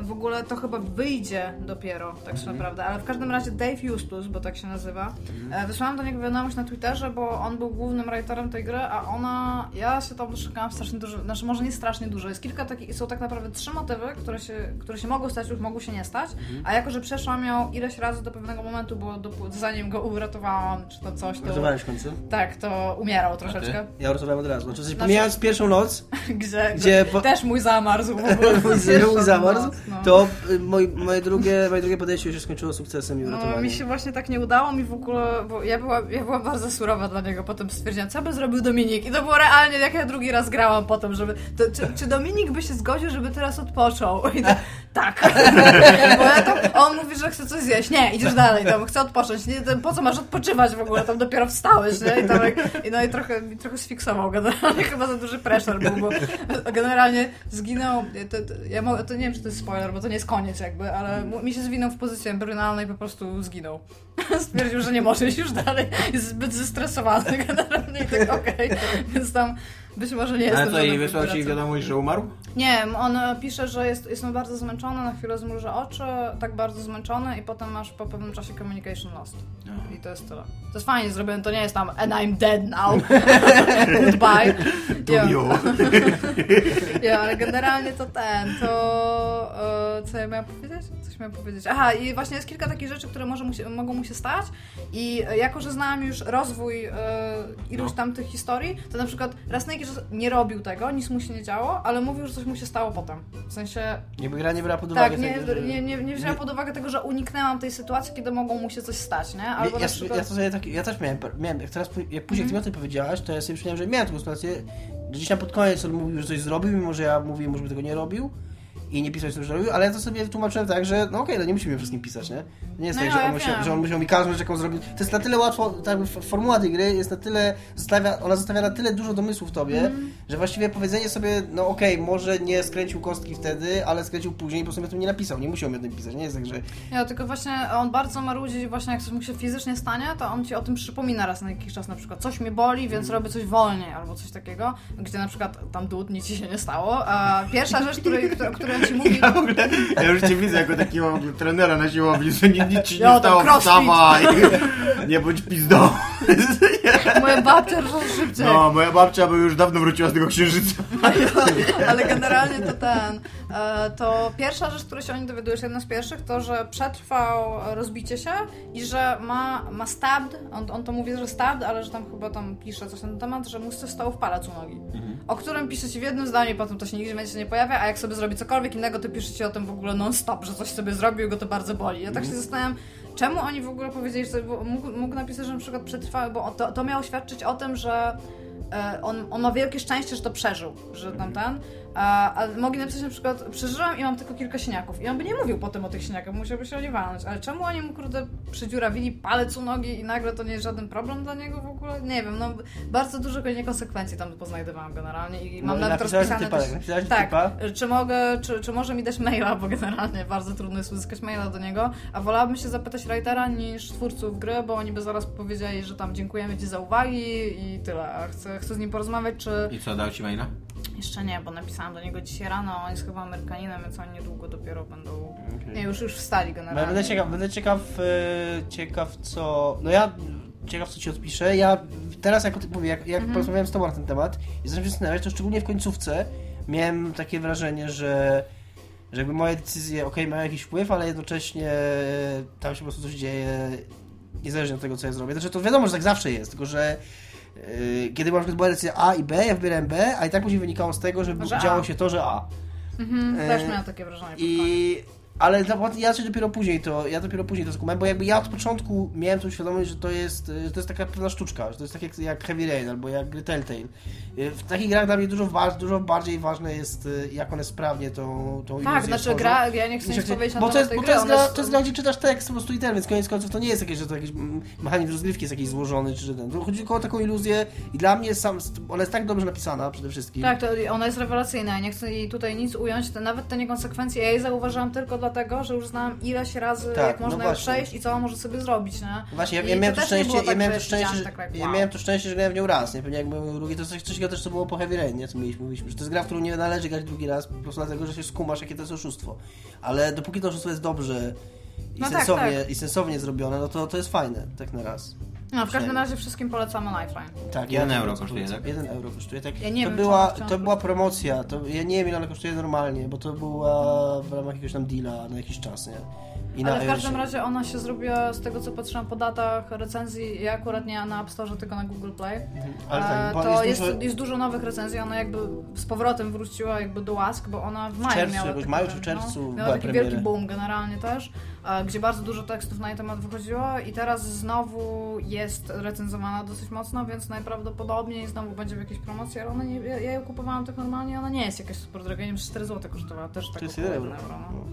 w ogóle to chyba wyjdzie dopiero, tak naprawdę, ale w każdym razie Dave Justus, bo tak się nazywa, e, wysłałam do niego wiadomość na Twitterze, bo on był głównym writerem tej gry, a ona, ja się tam doszukałam strasznie dużo, znaczy może nie strasznie dużo, jest kilka takich, są tak naprawdę trzy motywy, które się, które się mogą stać lub mogą się nie stać, Mhm. a jako, że przeszłam ją ileś razy do pewnego momentu, bo do, zanim go uratowałam, czy to coś, to... Uratowałeś w końcu? Tak, to umierał troszeczkę. Ja uratowałem od razu. Znaczy, Znaczy- pomijając pierwszą noc, Gdzie, Gdzie po- też mój zamarzł mój mój zamarzł. No. To y, moi, moje, drugie, moje drugie podejście już się skończyło sukcesem i No, mi się właśnie tak nie udało, mi w ogóle, bo ja byłam, ja byłam bardzo surowa dla niego, potem stwierdziłam, co by zrobił Dominik i to było realnie, jak ja drugi raz grałam potem, żeby, to, czy, czy Dominik by się zgodził, żeby teraz odpoczął? I to, tak. Bo ja tam, on mówi, że chce coś zjeść, nie, idziesz dalej, tam chcę odpocząć, nie, to po co masz odpoczywać w ogóle, tam dopiero wstałeś, nie, i, tam, i no i trochę, mi trochę sfiksował generalnie, chyba za duży pressure był, bo generalnie zginął, to, to, ja mogę, to nie wiem, czy to jest spoiler, bo to nie jest koniec jakby, ale mi się zwinął w pozycji embrionalnej i po prostu zginął. Stwierdził, że nie może iść już dalej, jest zbyt zestresowany generalnie i tak okej, więc tam być może nie jest Ale to co, i wysłał ci wiadomość, że umarł? Nie, on e, pisze, że jest, jestem bardzo zmęczony, na chwilę zmrużę oczy, tak bardzo zmęczony i potem masz po pewnym czasie communication lost. I to jest tyle. To jest fajnie zrobione, to nie jest tam and I'm dead now. Goodbye. To Ja. you. Ale generalnie to ten, to e, co ja miałam powiedzieć? Coś miałam powiedzieć. Aha, i właśnie jest kilka takich rzeczy, które może mu się, mogą mu się stać i e, jako, że znałam już rozwój e, iluś No. tam tych historii, to na przykład Rasnake nie robił tego, nic mu się nie działo, ale mówił, że coś mu się stało potem. W sensie, Jakby gra nie brała pod uwagę tak, nie, tego, że... nie, nie, nie wzięłam nie- pod uwagę tego, że uniknęłam tej sytuacji, kiedy mogło mu się coś stać, nie? Albo ja, przykład... ja, sobie tak, ja też miałem, miałem jak teraz, jak później jak ty o tym powiedziałaś, to ja sobie przypomniałem, że miałem taką sytuację, że gdzieś tam pod koniec on mówił, że coś zrobił, mimo że ja mówiłem, żeby tego nie robił i nie pisał, co już robił, ale ja to sobie tłumaczyłem tak, że no okej, no nie musimy wszystkim pisać, nie? To nie jest No tak, ja że, on musiał, że on musiał mi każdą rzecz, jaką zrobił. To jest na tyle łatwo, ta formuła tej gry jest na tyle, zostawia, ona zostawia na tyle dużo domysłu w tobie, Mhm. że właściwie powiedzenie sobie, no okej, może nie skręcił kostki wtedy, ale skręcił później i po prostu mi o tym nie napisał, nie musiał mi o tym pisać, nie jest tak, że Ja, tylko właśnie on bardzo marudzi, właśnie jak coś mu się fizycznie stanie, to on ci o tym przypomina raz na jakiś czas, na przykład coś mnie boli, więc robię coś wolniej, albo coś takiego, gdzie na przykład tam dud, nic ci się nie stało. A pierwsza rzecz, której, którą, ci Ja w ogóle, ja już cię widzę jako takiego ogóle trenera na siłowni, że nic, nic ci nie Ja, stało, wstawaj, nie bądź pizdą. moja babcia rusza szybciej. No, moja babcia by już dawno wróciła z tego księżyca. Ale generalnie to ten. e, To pierwsza rzecz, której się o nim dowiadujesz, jedna z pierwszych, to, że przetrwał rozbicie się i że ma, ma stabbed, on, on to mówi, że stabbed, ale że tam chyba tam pisze coś na ten temat, że mu stało w palec u nogi. O którym pisze ci w jednym zdaniu i potem to się nigdzie więcej nie pojawia, a jak sobie zrobi cokolwiek innego, to pisze ci o tym w ogóle non-stop, że coś sobie zrobił i go to bardzo boli. Ja tak się zastanawiam, czemu oni w ogóle powiedzieli, że mógł, mógł napisać, że na przykład przetrwały, bo to, to miało świadczyć o tym, że e, on, on ma wielkie szczęście, że to przeżył, że tam ten. A, a mogli napisać na przykład, przeżyłam i mam tylko kilka siniaków. I on by nie mówił potem o tych siniakach, musiałby się o nie walnąć. Ale czemu oni mu, kurde, przedziurawili palec u nogi i nagle to nie jest żaden problem dla niego w ogóle? Nie wiem, no bardzo dużo niekonsekwencji tam poznajdowałam generalnie i mam No, nawet rozpisane typa, też... Tak, typa? czy mogę, czy, czy może mi dać maila, bo generalnie bardzo trudno jest uzyskać maila do niego, a wolałabym się zapytać writera niż twórców gry, bo oni by zaraz powiedzieli, że tam dziękujemy Ci za uwagi i tyle, a chcę, chcę z nim porozmawiać, czy... I co, dał ci maila? Jeszcze nie, bo napisałam do niego dzisiaj rano, on jest chyba Amerykaninem, więc oni niedługo dopiero będą... Nie, już, już wstali generalnie. będę ciekaw, będę ciekaw, e, ciekaw co. No ja ciekaw co ci odpiszę. Ja teraz jak, mówię, jak, jak porozmawiałem z tobą na ten temat i zacząłem się zastanawiać, to szczególnie w końcówce miałem takie wrażenie, że, że jakby moje decyzje, okej, mają jakiś wpływ, ale jednocześnie tam się po prostu coś dzieje niezależnie od tego, co ja zrobię. Znaczy to wiadomo, że tak zawsze jest, tylko że yy, kiedy na przykład była decyzja A i B, ja wybierałem B, a i tak później wynikało z tego, że, Że A. działo się to, że A. Mhm, też E, miałam takie wrażenie. I... Ale to- ja się dopiero później to, ja dopiero później to skumałem, bo jakby ja od początku miałem tą świadomość, że to jest, że to jest taka pewna sztuczka, że to jest tak jak, jak Heavy Rain albo jak gry Telltale. Y, W takich grach dla mnie dużo, wa- dużo bardziej ważne jest, y, jak one sprawnie tą, tą Tak, znaczy stworzą. gra, ja nie chcę nic powiedzieć na bo to jest, bo to jest, gra, to jest gra, gdzie czytasz tekst po prostu i ten, więc koniec końców to nie jest jakieś, że to jakiś mechanizm rozgrywki jest jakiś złożony, czy ten. To chodzi tylko o taką iluzję i dla mnie sam, ona jest tak dobrze napisana przede wszystkim. Tak, to ona jest rewelacyjna, ja nie chcę jej tutaj nic ująć, te, nawet te niekonsekwencje, ja jej zauważyłam tylko dlatego, że już znałam ileś razy, Tak, jak no można ją właśnie. przejść i co ona może sobie zrobić, nie? Właśnie, ja, ja miałem to szczęście, było ja tak, miałem to szczęście, że, tak jak, ja wow. miałem to szczęście, że grałem w nią raz, nie? Pewnie jak był drugi, to coś, coś też co było po Heavy Rain, nie? Co mieliśmy, mówiliśmy, że to jest gra, w którą nie należy grać drugi raz, po prostu dlatego, że się skumasz, jakie to jest oszustwo. Ale dopóki to oszustwo jest dobrze i, No tak, sensownie, tak. i sensownie zrobione, no to, to jest fajne, tak na raz. No, w każdym razie wszystkim polecamy Lifeline. Tak, Jeden euro kosztuje, tak? Jeden euro kosztuje, tak. Ja nie to wiem, była, to była promocja, to, ja nie wiem ile ona kosztuje normalnie, bo to była w ramach jakiegoś tam deala na jakiś czas, nie? I Ale na w każdym iOSie. razie ona się zrobiła, z tego co patrzyłam po datach recenzji, ja akurat nie na App Store, tylko na Google Play. Ale tak, E, bo to jest jest, dużo- jest dużo nowych recenzji, ona jakby z powrotem wróciła jakby do łask, bo ona w maju czerwcu, miała taki, maju czy no, czerwcu miała była taki premiery. wielki boom generalnie też, gdzie bardzo dużo tekstów na jej temat wychodziło i teraz znowu jest recenzowana dosyć mocno, więc najprawdopodobniej znowu będzie w jakiejś promocji, ale ona nie, ja, ja ją kupowałam tak normalnie, ona nie jest jakaś super droga, nie wiem, 4 zł kosztowała też tak To jest około 1 1 euro. no.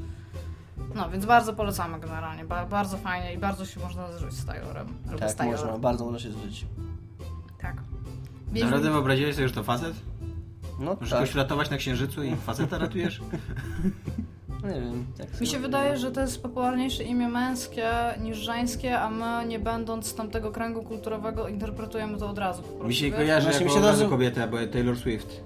No, więc bardzo polecamy generalnie, ba bardzo fajnie i bardzo się można zżyć z Taylorem. Z Tak, Taylorem. można, bardzo można się zżyć. Tak. Naprawdę wyobraziłeś sobie, że to facet? No Możesz tak, kogoś ratować na księżycu i faceta ratujesz? no nie wiem. Tak Mi się wydaje, że to jest popularniejsze imię męskie niż żeńskie, a my nie będąc z tamtego kręgu kulturowego interpretujemy to od razu. Po prostu, Mi się wiesz? kojarzy Właśnie jako mi się od od razu kobieta, bo Taylor Swift.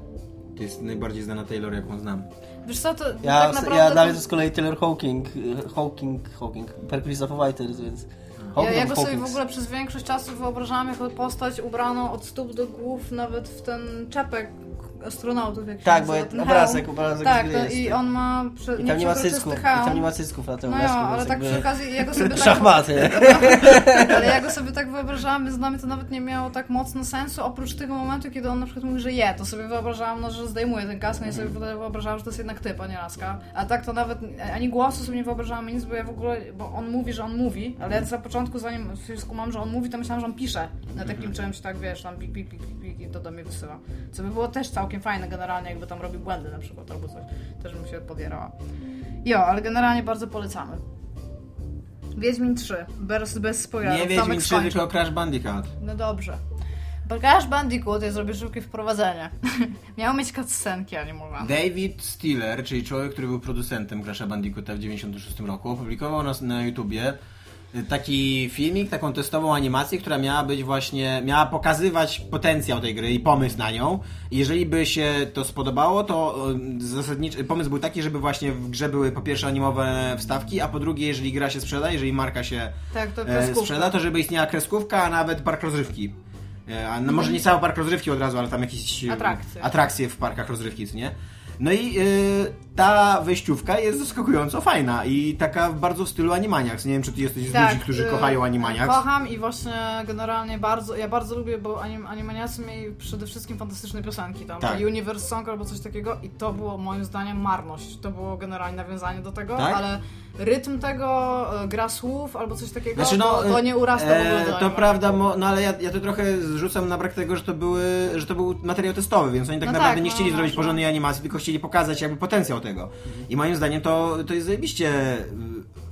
To jest najbardziej znana Taylor, jaką znam. Wiesz co, to Ja, tak naprawdę... ja to- dalej to z kolei Taylor Hawking, y, Hawking, Hawking, Perkulis of Fighters, więc... Ja, Hawking ja of go sobie w ogóle przez większość czasu wyobrażałam jako postać ubraną od stóp do głów, nawet w ten czepek astronautów. Jak się Tak, bo jest obrazek, obrazek Tak, to, i on ma prze, I tam nie ma cysków, i tam nie ma cysków na tym No obrazku, ale więc tak przy jakby- okazji, ja go sobie tak... Szachmaty. Ale ja go sobie tak wyobrażałam, więc dla mnie to nawet nie miało tak mocno sensu, oprócz tego momentu, kiedy on na przykład mówi, że je, to sobie wyobrażałam, no, że zdejmuje ten kask, no i sobie wyobrażałam, że to jest jednak typ, a nie laska. A tak to nawet ani głosu sobie nie wyobrażałam, nic, bo ja w ogóle, bo on mówi, że on mówi, ale ja za początku, zanim skumam, że on mówi, to myślałam, że on pisze na takim czymś, tak wiesz, tam pik, pik, pik, pik i to do mnie wysyła. Co by było też całkiem fajne generalnie, jakby tam robił błędy na przykład, albo coś, też bym się podierała. Jo, ale generalnie bardzo polecamy. Wiedźmin 3, bez, bez spoilerów. Nie Wiedźmin 3, skończył. tylko Crash Bandicoot. No dobrze. Bo Crash Bandicoot, ja zrobię szybkie wprowadzenie. Miał mieć cutscenki animowane. David Stiller, czyli człowiek, który był producentem Crash'a Bandicoota w 96 roku, opublikował na, na YouTubie taki filmik, taką testową animację, która miała być właśnie, miała pokazywać potencjał tej gry i pomysł na nią. Jeżeli by się to spodobało, to zasadniczy pomysł był taki, żeby właśnie w grze były po pierwsze animowe wstawki, a po drugie, jeżeli gra się sprzeda, jeżeli marka się Tak, to e, sprzeda, to żeby istniała kreskówka, a nawet park rozrywki. E, A no może nie cały park rozrywki od razu, ale tam jakieś Atrakcje. atrakcje w parkach rozrywki, co nie? No i e, ta wejściówka jest zaskakująco fajna i taka bardzo w stylu Animaniacs. Nie wiem, czy ty jesteś z ludzi, którzy y, kochają Animaniacs. Kocham i właśnie generalnie bardzo, ja bardzo lubię, bo anim, Animaniacy mieli przede wszystkim fantastyczne piosenki tam, Tak. Universe Song albo coś takiego i to było moim zdaniem marność. To było generalnie nawiązanie do tego, Tak? ale rytm tego, e, gra słów albo coś takiego, Znaczy, no, to, to nie urasta w ogóle e, To prawda, no ale ja, ja to trochę zrzucam na brak tego, że to, były, że to był materiał testowy, więc oni tak No naprawdę tak, nie no, chcieli no, zrobić no. porządnej animacji, tylko chcieli pokazać jakby potencjał tego. I moim zdaniem to, to jest zajebiście y,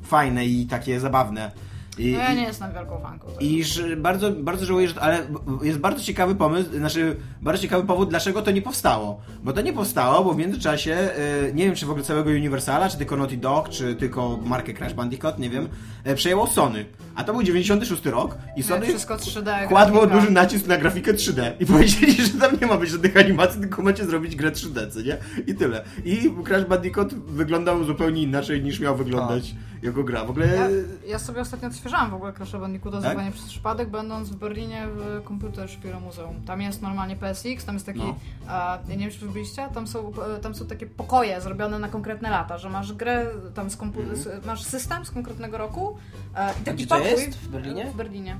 fajne i takie zabawne. I, No ja i- nie jestem wielką fanką tego. I że bardzo, bardzo żałuję, że, ale jest bardzo ciekawy pomysł, znaczy bardzo ciekawy powód, dlaczego to nie powstało. Bo to nie powstało, bo w międzyczasie, e, nie wiem czy w ogóle całego Universala, czy tylko Naughty Dog, czy tylko markę Crash Bandicoot, nie wiem, e, przejęło Sony. A to był 96 rok i Sony wszystko 3D. kładło grafika. duży nacisk na grafikę 3D i powiedzieli, że tam nie ma być żadnych animacji, tylko macie zrobić grę 3D, co nie? I tyle. I Crash Bandicoot wyglądał zupełnie inaczej niż miał wyglądać jako gra. W ogóle... Ja, ja sobie ostatnio odświeżałam w ogóle Crash'a Bandicoota Tak? zupełnie przez przypadek, będąc w Berlinie w Computer Spiele Muzeum. Tam jest normalnie PSX, tam jest taki, No. a, ja nie wiem czy wy byliście, tam są, e, tam są takie pokoje zrobione na konkretne lata, że masz grę, tam z kompu- z, masz system z konkretnego roku e, i taki gdzie to pokój jest? W Berlinie? W Berlinie.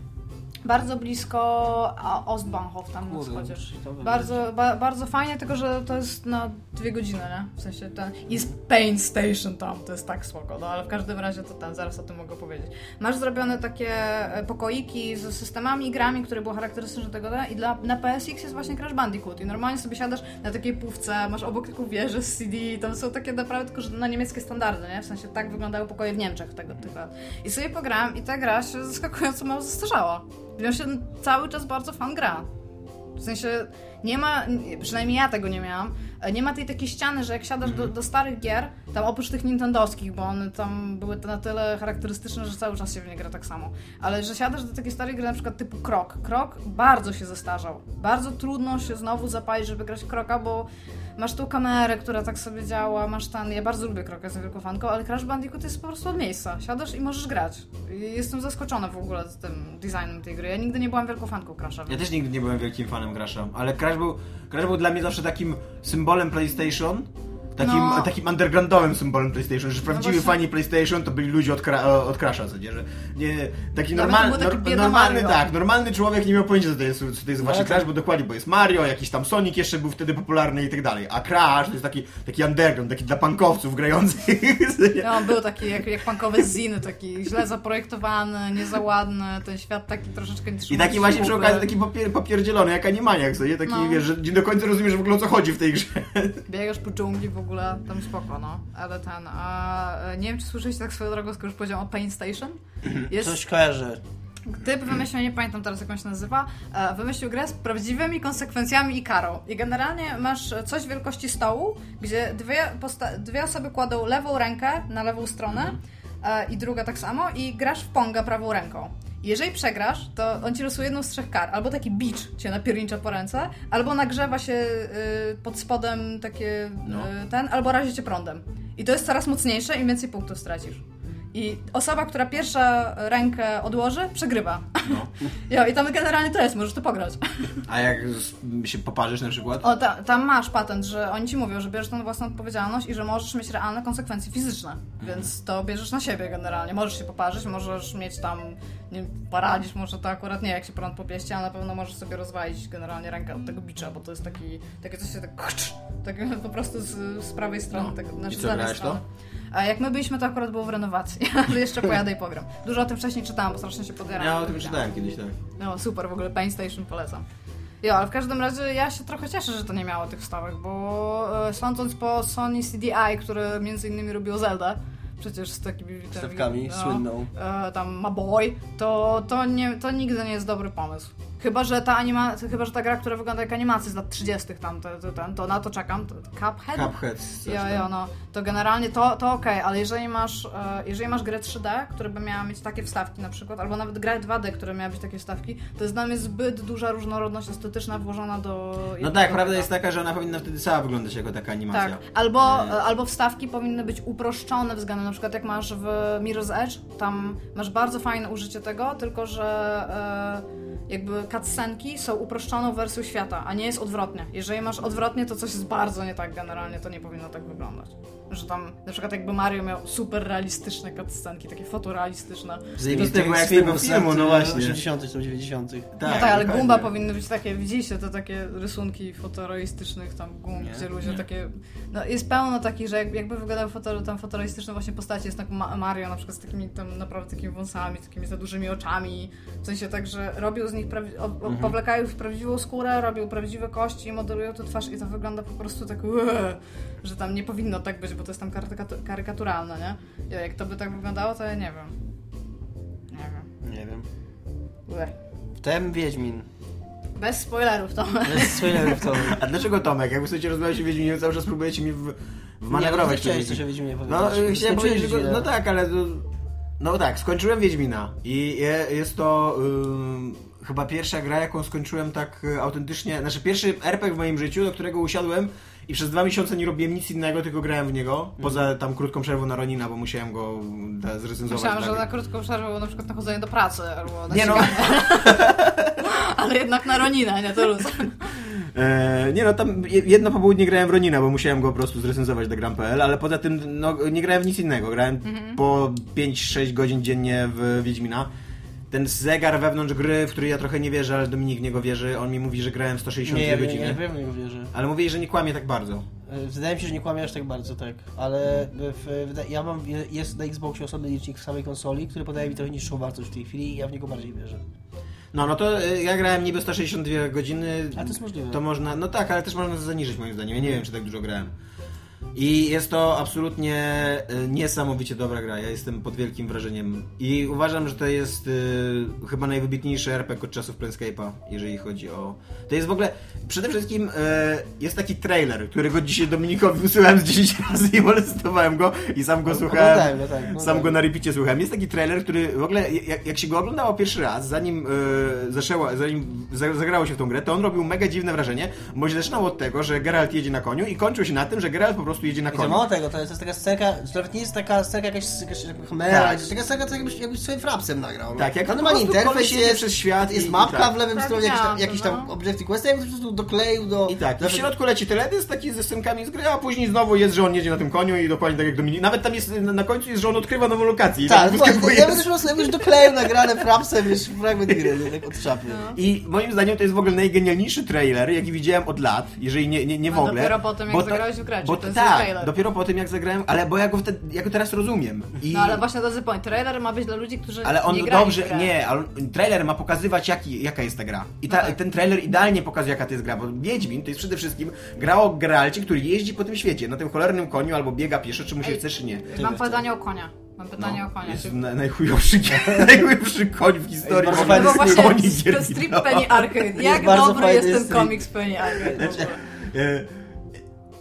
Bardzo blisko Ostbahnhof tam Kurde, to wybrać. Bardzo, ba, bardzo fajnie, tylko że to jest na dwie godziny, nie? W sensie ten. Jest Pain Station tam, to jest tak spoko, no ale w każdym razie to ten, zaraz o tym mogę powiedzieć. Masz zrobione takie e, pokoiki z systemami i grami, które było charakterystyczne tego, nie? i dla, na PSX jest właśnie Crash Bandicoot. I normalnie sobie siadasz na takiej półce, masz obok taką wieżę z CD, tam są takie naprawdę tylko że na niemieckie standardy, nie? W sensie tak wyglądały pokoje w Niemczech tego lat. I sobie pograłam i ta gra się zaskakująco mało zestarzała. Się cały czas bardzo fan gra. W sensie nie ma, przynajmniej ja tego nie miałam, Nie ma tej takiej ściany, że jak siadasz do, do starych gier, tam oprócz tych nintendowskich, bo one tam były na tyle charakterystyczne, że cały czas się w nie gra tak samo, ale że siadasz do takiej starej gry na przykład typu Krok. Krok bardzo się zestarzał. Bardzo trudno się znowu zapalić, żeby grać Kroka, bo masz tą kamerę, która tak sobie działa, masz ten... Ja bardzo lubię Kroka, jestem wielką fanką, ale Crash Bandicoot jest po prostu od miejsca. Siadasz i możesz grać. Jestem zaskoczona w ogóle z tym designem tej gry. Ja nigdy nie byłam wielką fanką Crasha. Ja też nigdy nie byłem wielkim fanem Crash'a, ale Crash był, Crash był dla mnie zawsze takim symbolem PlayStation, takim, No. takim undergroundowym symbolem PlayStation, że prawdziwi właśnie. fani PlayStation to byli ludzie od, od Crash'a, co nie, że nie, taki normalny, Mario. tak, normalny człowiek nie miał pojęcia, co to jest, co to jest właśnie tak. Crash, bo dokładnie, bo jest Mario, jakiś tam Sonic jeszcze był wtedy popularny i tak dalej, a Crash to jest taki, taki underground, taki dla punkowców grających? No, był taki jak, jak punkowe ziny, taki źle zaprojektowany, nie za ładny, ten świat taki troszeczkę nie I taki właśnie przy okazji taki popier, popierdzielony, jak animaniak, co nie? Taki, No. wiesz, że nie do końca rozumiesz w ogóle o co chodzi w tej grze. Biegasz po dżungli w ogóle, tam spoko, no. Ale ten, a e, nie wiem, czy słyszeliście tak swoją drogą, skoro już powiedziałam o Pain Station? Jest Coś kojarzę. typ wymyślił, nie pamiętam teraz jak on się nazywa, e, wymyślił grę z prawdziwymi konsekwencjami i karą. I generalnie masz coś wielkości stołu, gdzie dwie, dwie osoby kładą lewą rękę na lewą stronę e, i druga tak samo i grasz w ponga prawą ręką. Jeżeli przegrasz, to on ci losuje jedną z trzech kar. Albo taki bicz cię napiernicza po ręce, albo nagrzewa się y, pod spodem takie No. y, ten, albo razi cię prądem. I to jest coraz mocniejsze, im więcej punktów stracisz. I osoba, która pierwsza rękę odłoży, przegrywa. No. Jo, i tam generalnie to jest, możesz to pograć. A jak się poparzysz na przykład? O, ta, tam masz patent, że oni ci mówią, że bierzesz tą własną odpowiedzialność i że możesz mieć realne konsekwencje fizyczne. Więc to bierzesz na siebie generalnie. Możesz się poparzyć, możesz mieć tam, nie paradzisz, może to akurat nie jak się prąd popieści, ale na pewno możesz sobie rozwalić generalnie rękę od tego bicza, bo to jest taki, takie coś się tak, tak po prostu z, z prawej strony, No. tak, znaczy I co, grałeś strony. A jak my byliśmy, to akurat było w renowacji, ale jeszcze pojadę i pogram. Dużo o tym wcześniej czytałam, bo strasznie się podjarałam. Ja o tym czytałem kiedyś, tak. No super, w ogóle Pain Station polecam. Jo, ale w każdym razie ja się trochę cieszę, że to nie miało tych wstawek, bo e, sądząc po Sony CDI, które między innymi robiło Zelda, przecież z takimi tymi, Wstawkami, słynną. E, tam Ma Boy, to, to, nie, to nigdy nie jest dobry pomysł. Chyba, że ta anima, chyba, że ta gra, która wygląda jak animacja z lat 30. tam, to, to, ten, to na to czekam. To, Cuphead? Cuphead. Jo, jo, no. To generalnie to, to okej, ale jeżeli masz, e, jeżeli masz grę 3D, która by miała mieć takie wstawki na przykład, albo nawet grę 2D, która miała być takie wstawki, to jest dla mnie zbyt duża różnorodność estetyczna włożona do... No tak, prawda jest taka, że ona powinna wtedy cała wyglądać jako taka animacja. Tak, albo, Nie. e, albo wstawki powinny być uproszczone względem, na przykład jak masz w Mirror's Edge, tam masz bardzo fajne użycie tego, tylko że e, jakby cutscenki są uproszczoną wersją świata, a nie jest odwrotnie. Jeżeli masz odwrotnie, to coś jest bardzo nie tak generalnie, to nie powinno tak wyglądać. Że tam, na przykład jakby Mario miał super realistyczne cutscenki, takie fotorealistyczne. Zajebiste, tak jak tego z filmu, lat, no właśnie. 80 czy 90 no tak, ale dokładnie. Gumba powinny być takie, widzieliście te takie rysunki fotorealistycznych tam gum, Nie, gdzie ludzie nie. takie, no jest pełno takich, że jak, jakby wyglądały foto, tam fotorealistyczne właśnie postacie, jest tak Ma- Mario na przykład z takimi tam naprawdę takimi wąsami, takimi za dużymi oczami, w sensie tak, że robią z nich, prawi- o, o, Mhm. powlekają w prawdziwą skórę, robią prawdziwe kości, modelują tę twarz i to wygląda po prostu tak, "Ue", że tam nie powinno tak być, bo to jest tam karykatur- karykaturalne, nie? Ja, jak to by tak wyglądało, to ja nie wiem. Nie wiem. Nie wiem. Ue. Wtem Wiedźmin. Bez spoilerów to. Bez spoilerów to... A dlaczego Tomek? Jak wy chcecie rozmawiać o Wiedźminie, cały czas próbujecie mi w, Nie, wmanewrować. no, chciałeś w coś o Wiedźminie powiedzieć. No, y, chciałem powiedzieć, no tak, ale... to- No tak, skończyłem Wiedźmina i je, jest to ym, chyba pierwsza gra, jaką skończyłem tak y, autentycznie, znaczy pierwszy RPG w moim życiu, do którego usiadłem i przez dwa miesiące nie robiłem nic innego, tylko grałem w niego, poza tam krótką przerwą na Ronina, bo musiałem go da, zrecenzować. Myślałam, że na krótką przerwę było na przykład na chodzenie do pracy albo na Nie no. Ale jednak na Roninę, nie to luz. E, nie no, tam je- jedno popołudnie grałem w Ronina, bo musiałem go po prostu zrecenzować do gram.pl, ale poza tym no, nie grałem w nic innego. Grałem Mhm. po 5-6 godzin dziennie w Wiedźmina. Ten zegar wewnątrz gry, w który ja trochę nie wierzę, ale Dominik w niego wierzy, on mi mówi, że grałem 162 Nie, godziny. ja pewnie nie wierzę. Ale mówi, że nie kłamie tak bardzo. E, Wydaje mi się, że nie kłamiesz tak bardzo, tak. Ale w, wyda- ja mam, jest na Xboxie osobny licznik w samej konsoli, który podaje mi trochę niższą wartość w tej chwili i ja w niego bardziej wierzę. No, no to y, ja grałem niby 162 godziny. A to jest możliwe. To można, no tak, ale też można to zaniżyć moim zdaniem. Ja nie wiem, czy tak dużo grałem. I jest to absolutnie e, niesamowicie dobra gra. Ja jestem pod wielkim wrażeniem. I uważam, że to jest e, chyba najwybitniejszy RPG od czasów Planescape'a, jeżeli chodzi o... To jest w ogóle... Przede wszystkim e, jest taki trailer, którego dzisiaj Dominikowi wysyłałem z 10 razy i molestowałem go i sam go słuchałem. Oglądałem go, tak, sam go na repicie słuchałem. Jest taki trailer, który w ogóle, jak, jak się go oglądało pierwszy raz, zanim, zaczęła, zanim za- zagrało się w tą grę, to on robił mega dziwne wrażenie, bo się zaczynało od tego, że Geralt jedzie na koniu i kończył się na tym, że Geralt po prostu jedzie na I to koniu. mało tego, to jest, to jest taka scenka, że nawet nie jest taka scenka jakaś, jakaś chmera, Tak. to jest taka scenka, co jakbyś, jakbyś swoim frapsem nagrał. no. Tak, jak no, normalnie prostu interfejs jest, przez świat jest i- mapka i tak. w lewym Tak, stronie, jakiś tam, jakiś to, tam no. objective quest, ja jakbyś po prostu dokleił do... I tak, do w środku leci teledysk taki ze scenkami z gry, a później znowu jest, że on jedzie na tym koniu i dokładnie tak jak Dominik. Nawet tam jest, na końcu jest, że on odkrywa nową lokację. i Tak, tak ja bym też po prostu jakbyś dokleił nagrane frapsem, wiesz, fragment gry, nie, tak od szapy. I moim zdaniem to jest w ogóle najgenialniejszy trailer, jaki widziałem od lat, jeżeli nie, nie, nie w No, ogóle. dopiero po tym, jak Bo zagrałeś w Bo to jest tak, trailer? dopiero po tym jak zagrałem, ale bo ja go, wtedy, ja go teraz rozumiem. I... No ale właśnie to jest point. Trailer ma być dla ludzi, którzy Ale on nie grają w dobrze, grę. nie, ale trailer ma pokazywać jaki, jaka jest ta gra. I ta, No tak. ten trailer idealnie pokazuje jaka to jest gra, bo Wiedźmin to jest przede wszystkim gra o Geralcie, który jeździ po tym świecie, na tym cholernym koniu albo biega pieszo, czy mu się Ej, chce, czy nie. Mam pytanie o konia. Mam pytanie No, o konia. jest na, najchujowszy, najchujowszy koń w historii. Jest w bardzo No bo fajny właśnie strip Giermina. Penny Arcade. Jak bardzo dobry fajny jest ten strip. komiks Penny Arcade. w ogóle. E,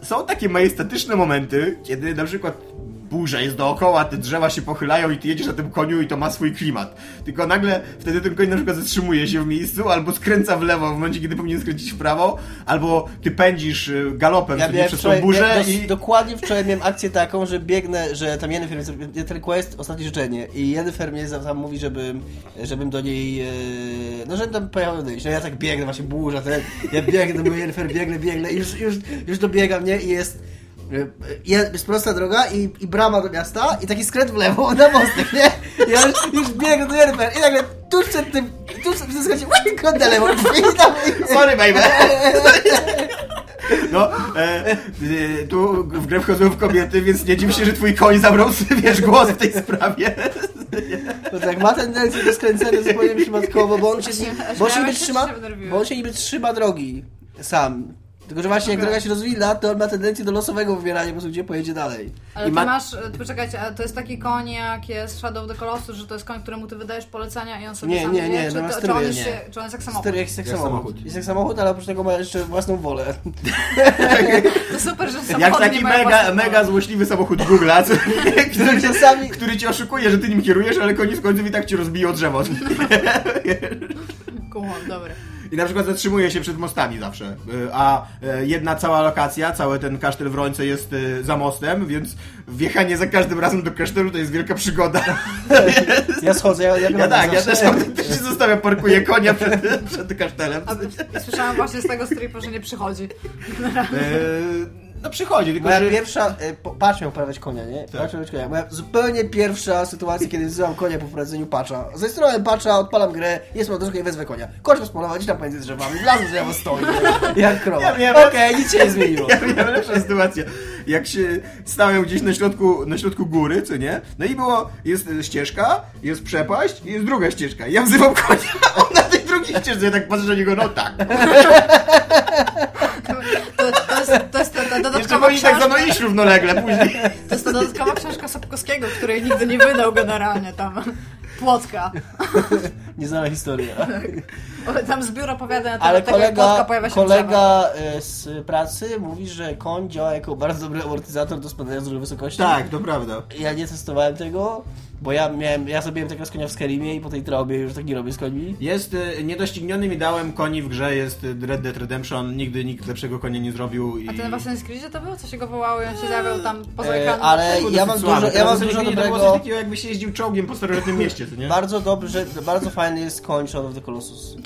Są takie majestatyczne momenty, kiedy na przykład burza jest dookoła, te drzewa się pochylają i ty jedziesz na tym koniu i to ma swój klimat. Tylko nagle wtedy ten koń na przykład zatrzymuje się w miejscu, albo skręca w lewo w momencie, kiedy powinien skręcić w prawo, albo ty pędzisz y, galopem Ja miałem przez tą burzę i... dokładnie wczoraj miałem akcję taką, że biegnę, że tam Jennifer, ten quest, ostatnie życzenie i Jennifer mnie tam mówi, żebym, żebym do niej, e, no żebym tam pojechał do niej. No ja tak biegnę, właśnie burza, ten, ja biegnę do Jennifer, biegnę, biegnę i już, już, już dobiegam, nie? I jest, jest, jest prosta droga i, i brama do miasta i taki skręt w lewo na mostek, nie? I ja już, już biegnę do Jennifer i nagle tuż przed tym, tuż przed tym skrócie, krok lewo i tam... Sorry, baby! No, e, e, tu w grę wchodzą w kobiety, więc nie dziw się, że twój koń zabrał sobie, wiesz, głos w tej sprawie. To tak, ma tendencję do skręcenia zupełnie przypadkowo, bo on się, bo on się niby trzyma, bo on się niby trzyma drogi sam. Tylko, że właśnie jak droga się rozwila, to on ma tendencję do losowego wybierania, po prostu gdzie pojedzie dalej. Ale I ty ma- masz, e, poczekajcie, to jest taki koń jak jest Shadow of the Colossus, że to jest koń, któremu ty wydajesz polecenia i on sobie Nie, sam nie, wie, nie, czy, no to, czy, on jest, nie. się- czy on jest jak samochód? Stereo jest jak Jak samochód. samochód. Jest jak samochód, ale oprócz tego ma jeszcze własną wolę. To super, że samochody Jak taki mega, mega złośliwy samochód Google'a, co- który, cię, czasami- który cię oszukuje, że ty nim kierujesz, ale koniec końców i tak ci rozbije o drzewo. Dobra. I na przykład zatrzymuje się przed mostami zawsze. Y, A y, jedna cała lokacja, cały ten kasztel w Rońce jest y, za mostem, więc wjechanie za każdym razem do kasztelu to jest wielka przygoda. Ja schodzę, ja, ja, Ja tak, ja też też się zostawiam, parkuję konia przed, przed kasztelem. A, słyszałam właśnie z tego stripa, że nie przychodzi. No przychodzi, tylko Moja że... pierwsza, e, po- patrz miał uprawiać konia, nie? Miał uprawiać konia. Moja zupełnie pierwsza sytuacja, kiedy wzywam konia po wprowadzeniu patcha. Zainstallowałem patcha, odpalam grę, jest mam troszkę i wezwę konia. Koń rozpolował gdzieś tam pomiędzy drzewami, wlazł, że ja stoi, jak krowa. Ja wiem. Okej, nic się nie zmieniło. Ja miałem lepszą sytuację. Jak się stałem gdzieś na środku, na środku góry, co nie? No i było, jest e, ścieżka, jest przepaść i jest druga ścieżka. Ja wzywam konia, a on na tej drugiej ścieżce, ja tak patrzę na niego, no tak. To, jest, ta, ta Jeszcze dodatkowa powinni tak mną iść równolegle później. to jest ta dodatkowa książka Sapkowskiego, której nigdy nie wydał generalnie tam. Płotka. Nieznana historia. Tam zbiór opowiadań na Ale temat tego, jak płotka kolega, pojawia się kolega e, z pracy mówi, że koń działa jako bardzo dobry amortyzator do spadania z dużej wysokości. Tak, to prawda. Ja nie testowałem tego, bo ja miałem, ja zrobiłem takiego z konia w Skyrimie i po tej traubie już tak nie robię z końmi. Jest y, niedościgniony mi dałem koni w grze, jest Red Dead Redemption, nigdy nikt lepszego konia nie zrobił i... A ten w Assassin's Creedzie to było? Co się go wołało i on się zjawiał tam poza E, ekranem? ale ja mam dużo, ja mam dużo to było coś dobrego... takiego, jakby się jeździł czołgiem po starożytnym mieście, co nie? Bardzo dobrze, bardzo fajny jest koń Shadow of the Colossus.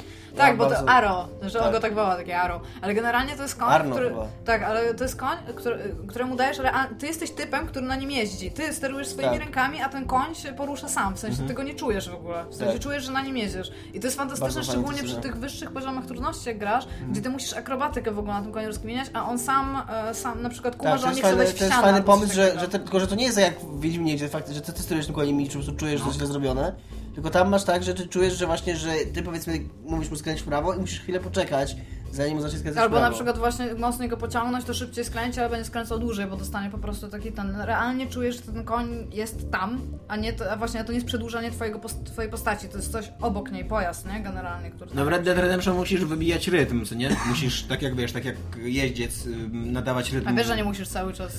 Tak, bo bardzo- to Arrow, że on Tak. go tak woła, takie Arrow. Ale generalnie to jest koń, Arno który... chyba. Tak, ale to jest koń, który, któremu dajesz, ale a, ty jesteś typem, który na nim jeździ. Ty sterujesz swoimi Tak. rękami, a ten koń się porusza sam. W sensie ty go nie czujesz w ogóle. W sensie Tak. czujesz, że na nim jedziesz. I to jest fantastyczne, Bardzo szczególnie przy tych wyższych poziomach trudności, jak grasz, gdzie ty musisz akrobatykę w ogóle na tym koniu rozkminiać, a on sam, e, sam na przykład Tak, że to on nie chce wejść w to jest fajny pomysł, że, że tylko że to nie jest jak w Wiedźminie, gdzie fakt, że ty, ty sterujesz tym koniem i czujesz, że to źle zrobione. Tylko tam masz tak, że ty czujesz, że właśnie, że ty powiedzmy mówisz mu skręć w prawo i musisz chwilę poczekać, zanim skręcać w Albo na prawo. przykład właśnie mocniej go pociągnąć, to szybciej skręci, ale będzie skręcał dłużej, bo dostanie po prostu taki ten... Realnie czujesz, że ten koń jest tam, a nie to, a właśnie to nie jest przedłużanie twojego, post- twojej postaci, to jest coś obok niej, pojazd, nie? Generalnie, który... No w Red Dead Redemption musisz wybijać rytm, co nie? Musisz, tak jak wiesz, tak jak jeździec, nadawać rytm. A wiesz, że nie musisz cały czas...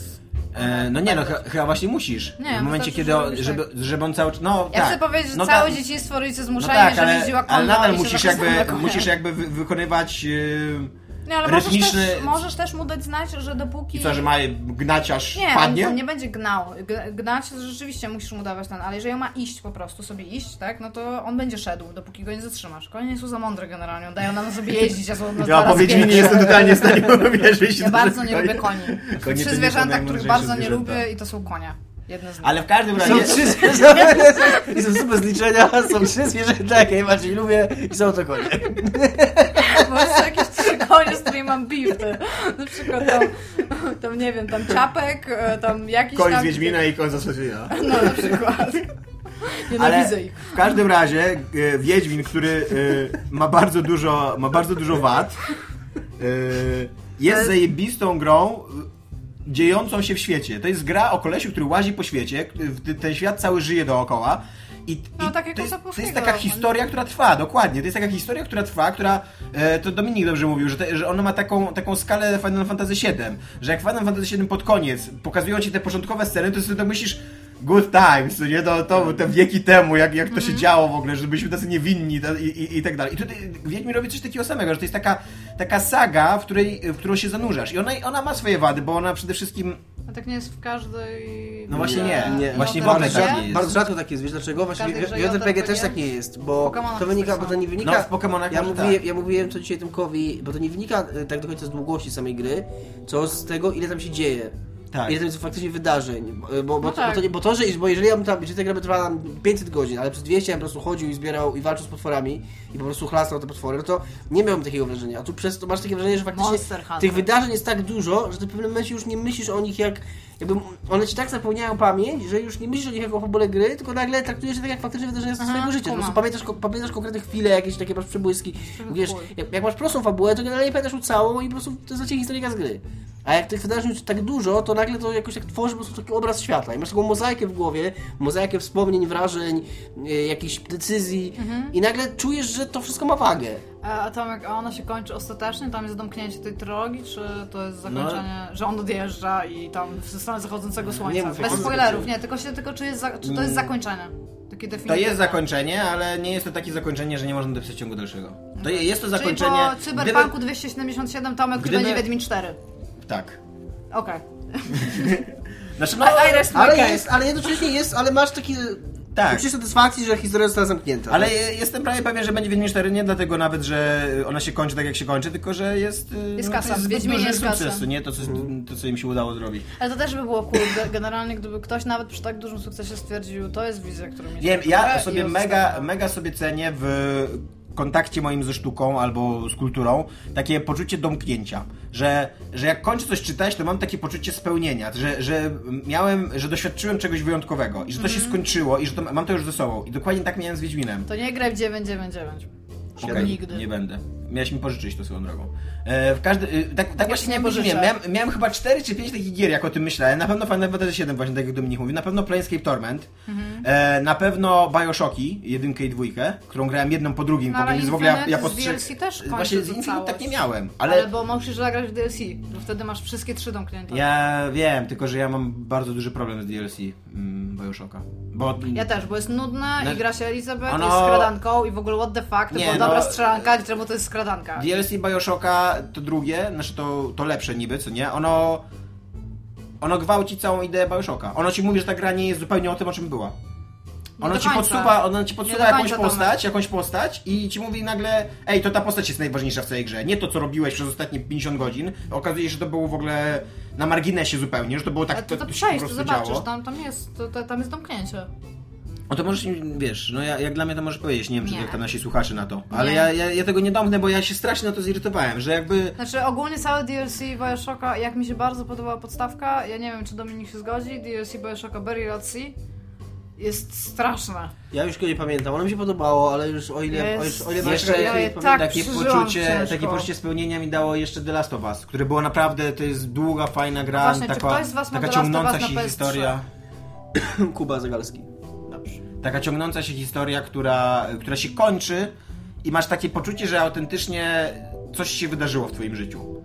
E, no nie, no ch- chyba właśnie musisz. Nie, w momencie, wystarczy, kiedy, że on, robisz żeby, żeby on cały czas... No Ja tak. chcę powiedzieć, że no całe tak. dzieciństwo rodzice No zmuszali tak, mnie, ale, jeździła ale konno nadal i się musisz jakby, na musisz jakby wy, wykonywać... Nie, ale rytmiczny- możesz, też, możesz też mu dać znać, że dopóki... I co, że ma gnać aż Nie, padnie? on, on nie będzie gnał. Gnać rzeczywiście musisz mu dawać ten, ale jeżeli on ma iść po prostu, sobie iść, tak, no to on będzie szedł, dopóki go nie zatrzymasz. Konie nie są za mądre generalnie, on dają nam sobie jeździć, a są na Ja powiedzieć nie jestem totalnie w stanie uwierzyć. Ja bardzo nie lubię koni. Konie Trzy nie zwierzęta, są których bardzo nie lubię i to są konie. Jedne z nich. Ale w każdym Są razie... trzy zwierzęta, i są super zliczenia, są trzy zwierzęta, jakie najbardziej lubię i są to konie. Konie, z którymi mam beef. Na przykład tam, tam, nie wiem, tam czapek, e, tam jakiś Koń tam... z Wiedźmina i koń z Assassina. No na przykład. Ale Nienawidzę ich. w każdym razie e, Wiedźmin, który e, ma bardzo dużo, ma bardzo dużo wad, jest zajebistą grą dziejącą się w świecie. To jest gra o kolesiu, który łazi po świecie, ten świat cały żyje dookoła. I, No, i tak jak to, jest, to jest taka historia, która trwa, dokładnie. To jest taka historia, która trwa, która. E, to Dominik dobrze mówił, że, te, że ona ma taką, taką skalę Final Fantasy VII. Że jak Final Fantasy VII pod koniec pokazują ci te początkowe sceny, to sobie to myślisz. Good times, nie? To, to te wieki temu, jak, jak to Mhm. się działo w ogóle, że byliśmy tacy niewinni i, i, i tak dalej. I tutaj Wiedźmin robi coś takiego samego, że to jest taka, taka saga, w, której, w którą się zanurzasz. I ona, ona ma swoje wady, bo ona przede wszystkim A tak nie jest w każdej... No właśnie nie. Nie. Właśnie w No, ogóle tak nie? nie jest. Bardzo rzadko tak jest, wiesz dlaczego? Właśnie w JRPG też tak nie jest, bo to wynika, tak bo to nie wynika... No, w Pokemonach ja mówiłem, tak. ja mówiłem to dzisiaj Tymkowi, bo to nie wynika tak do końca z długości samej gry, co z tego, ile tam się dzieje. Tak. Ile tam jest faktycznie wydarzeń. Bo, bo, No to, tak. bo, to, nie- bo to, że bo jeżeli ja bym tam, jeżeli ta gra by trwała tam 500 godzin, ale przez 200 ja bym po prostu chodził i zbierał i walczył z potworami i po prostu chlastał te potwory, no to nie miałbym takiego wrażenia. A tu przez to masz takie wrażenie, że faktycznie tych wydarzeń jest tak dużo, że ty w pewnym momencie już nie myślisz o nich jak... Jakby one ci tak zapełniają pamięć, że już nie myślisz o nich jako o fabule gry, tylko nagle traktujesz je tak jak faktyczne wydarzenia z Aha, swojego życia. Po prostu pamiętasz, ko- pamiętasz konkretne chwile, jakieś takie masz przebłyski. Wiesz, jak, jak masz prostą fabułę, to generalnie pamiętasz ją całą i po prostu to jest dla ciebie historyjka z gry. A jak tych wydarzeń jest tak dużo, to nagle to jakoś tak tworzy po prostu taki obraz świata. I masz taką mozaikę w głowie, mozaikę wspomnień, wrażeń, yy, jakichś decyzji Mhm. i nagle czujesz, że to wszystko ma wagę. A Tomek, a ona się kończy ostatecznie? Tam jest domknięcie tej trylogii, czy to jest zakończenie, że on odjeżdża i tam w stronę zachodzącego słońca? mów, Bez spoilerów, zakończenie. nie, tylko, się, tylko czy, jest za, czy to jest zakończenie? Takie To jest zakończenie, ale nie jest to takie zakończenie, że nie można dopisać ciągu dalszego. To je- jest to Czyli zakończenie. po Cyberpunku 277 Tomek, Gdyby- gdyby... będzie Wiedźmin 4. Tak. Okej. Znaczy, no, Ale jest, ale jednocześnie jest, ale masz taki... Tak. Poczucie satysfakcji, że historia została zamknięta. ale je- jestem prawie pewien, że będzie Wiedźmin 4 nie dlatego nawet, że ona się kończy tak jak się kończy, tylko że jest. y, Jest no, kasa, to jest duży jest sukces, kasa. nie to co, to, co im się udało zrobić. Ale to też by było cool, ge- generalnie gdyby ktoś nawet przy tak dużym sukcesie stwierdził, to jest wizja, którą mieliśmy. Wiem, ja sobie mega, mega sobie cenię w kontakcie moim ze sztuką albo z kulturą takie poczucie domknięcia, że, że jak kończę coś czytać, to mam takie poczucie spełnienia, że, że miałem, że doświadczyłem czegoś wyjątkowego i że to się skończyło i że to, mam to już ze sobą. I dokładnie tak miałem z Wiedźminem. To nie graj w 999. Okej, Nigdy. Nie będę. Miałeś mi pożyczyć to swoją drogą. E, w każdy, e, tak, tak właśnie nie pożyczę. miałem, miałem chyba 4 czy 5 takich gier, jak o tym myślałem. Na pewno Final Fantasy 7, właśnie tak jak Dominik mówi. Na pewno Planescape Torment. Mhm. E, na pewno Bioshocki, jedynkę i dwójkę, którą grałem jedną po drugim. No, ale w ogóle ja, ja Infinite z postrzeg... DLC też Właśnie z Infinite tak nie miałem, Ale... ale... bo musisz zagrać w DLC, bo wtedy masz wszystkie trzy domknięte. Ja wiem, tylko że ja mam bardzo duży problem z DLC mm, Bioshocka. Bo Ja też, bo jest nudna No, i gra się Elizabeth, ono- jest skradanką i w ogóle what the fuck, to Nie, była no- dobra strzelanka, czemu to jest skradanka? DLC Bioshocka to drugie, znaczy to, to lepsze niby, co nie? Ono. Ono gwałci całą ideę Bioshocka. Ono ci mówi, że ta gra nie jest zupełnie o tym, o czym była. Ono ci podsuwa, ono ci podsuwa jakąś postać, jakąś postać i ci mówi nagle, ej, to ta postać jest najważniejsza w całej grze. Nie to, co robiłeś przez ostatnie 50 godzin. Okazuje się, że to było w ogóle na marginesie zupełnie, że to było tak, Ale to, to po przejść, to zobaczysz, działo. tam, tam jest, to, to, tam jest domknięcie. No to możesz, wiesz, no ja, jak dla mnie to możesz powiedzieć, nie wiem, czy jak tam nasi słuchacze na to. Ale ja, ja, ja tego nie domknę, bo ja się strasznie na to zirytowałem, że jakby... Znaczy ogólnie całe DLC Bioshocka, jak mi się bardzo podobała podstawka, ja nie wiem czy Dominik się zgodzi, DLC Bioshocka at Sea jest straszne. Ja już go nie pamiętam, ono mi się podobało, ale już o ile, o, ile Jeszcze Ja tak takie poczucie, ciężko. takie poczucie spełnienia mi dało jeszcze The Last of Us, które było naprawdę, to jest długa, fajna gra, Właśnie, czy taka, ktoś z was ma taka The Last of ciągnąca się PS3? historia. Kuba Zagalski. Taka ciągnąca się historia, która, która się kończy i masz takie poczucie, że autentycznie coś się wydarzyło w twoim życiu.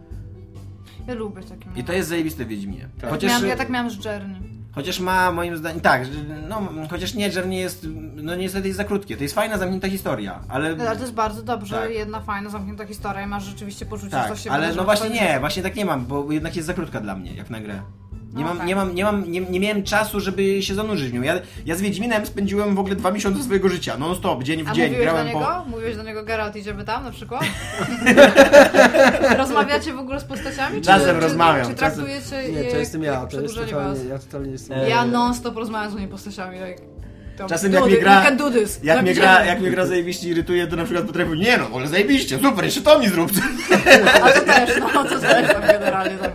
Ja lubię takie I to jest zajebiste w Wiedźminie. Tak. Chociaż, Miałam, ja tak miałam z Journey. chociaż ma moim zdaniem, tak, że- no chociaż nie, Journey jest, no niestety jest za krótkie. To jest fajna, zamknięta historia, ale... Ale to jest bardzo dobrze, Tak. jedna fajna, zamknięta historia i masz rzeczywiście poczucie, że Tak, coś się ale wydarzyło no w właśnie nie, właśnie tak nie mam, bo jednak jest za krótka dla mnie, jak na grę. Nie, No mam, okej. nie, mam, nie, mam, nie, nie miałem czasu, żeby się zanurzyć w nią. Ja, ja z Wiedźminem spędziłem w ogóle dwa miesiące swojego życia, non stop, dzień w A dzień. mówiłeś do Grałem niego? po... Mówiłeś do niego, Geralt, idziemy tam na przykład? Rozmawiacie w ogóle z postaciami? Czy, Czasem czy, rozmawiam, Czy czasem- traktujecie Nie, je to jestem ja, to jest totalnie, ja totalnie jestem Ja non-stop rozmawiam z moimi postaciami, like... Czasem jak mnie gra-. Jak mnie, gra, jak mnie gra zajebiście irytuje, to na przykład potrafię nie no, ale zajebiście, super, jeszcze to mi zrób. A to też, no to też tam generalnie tak.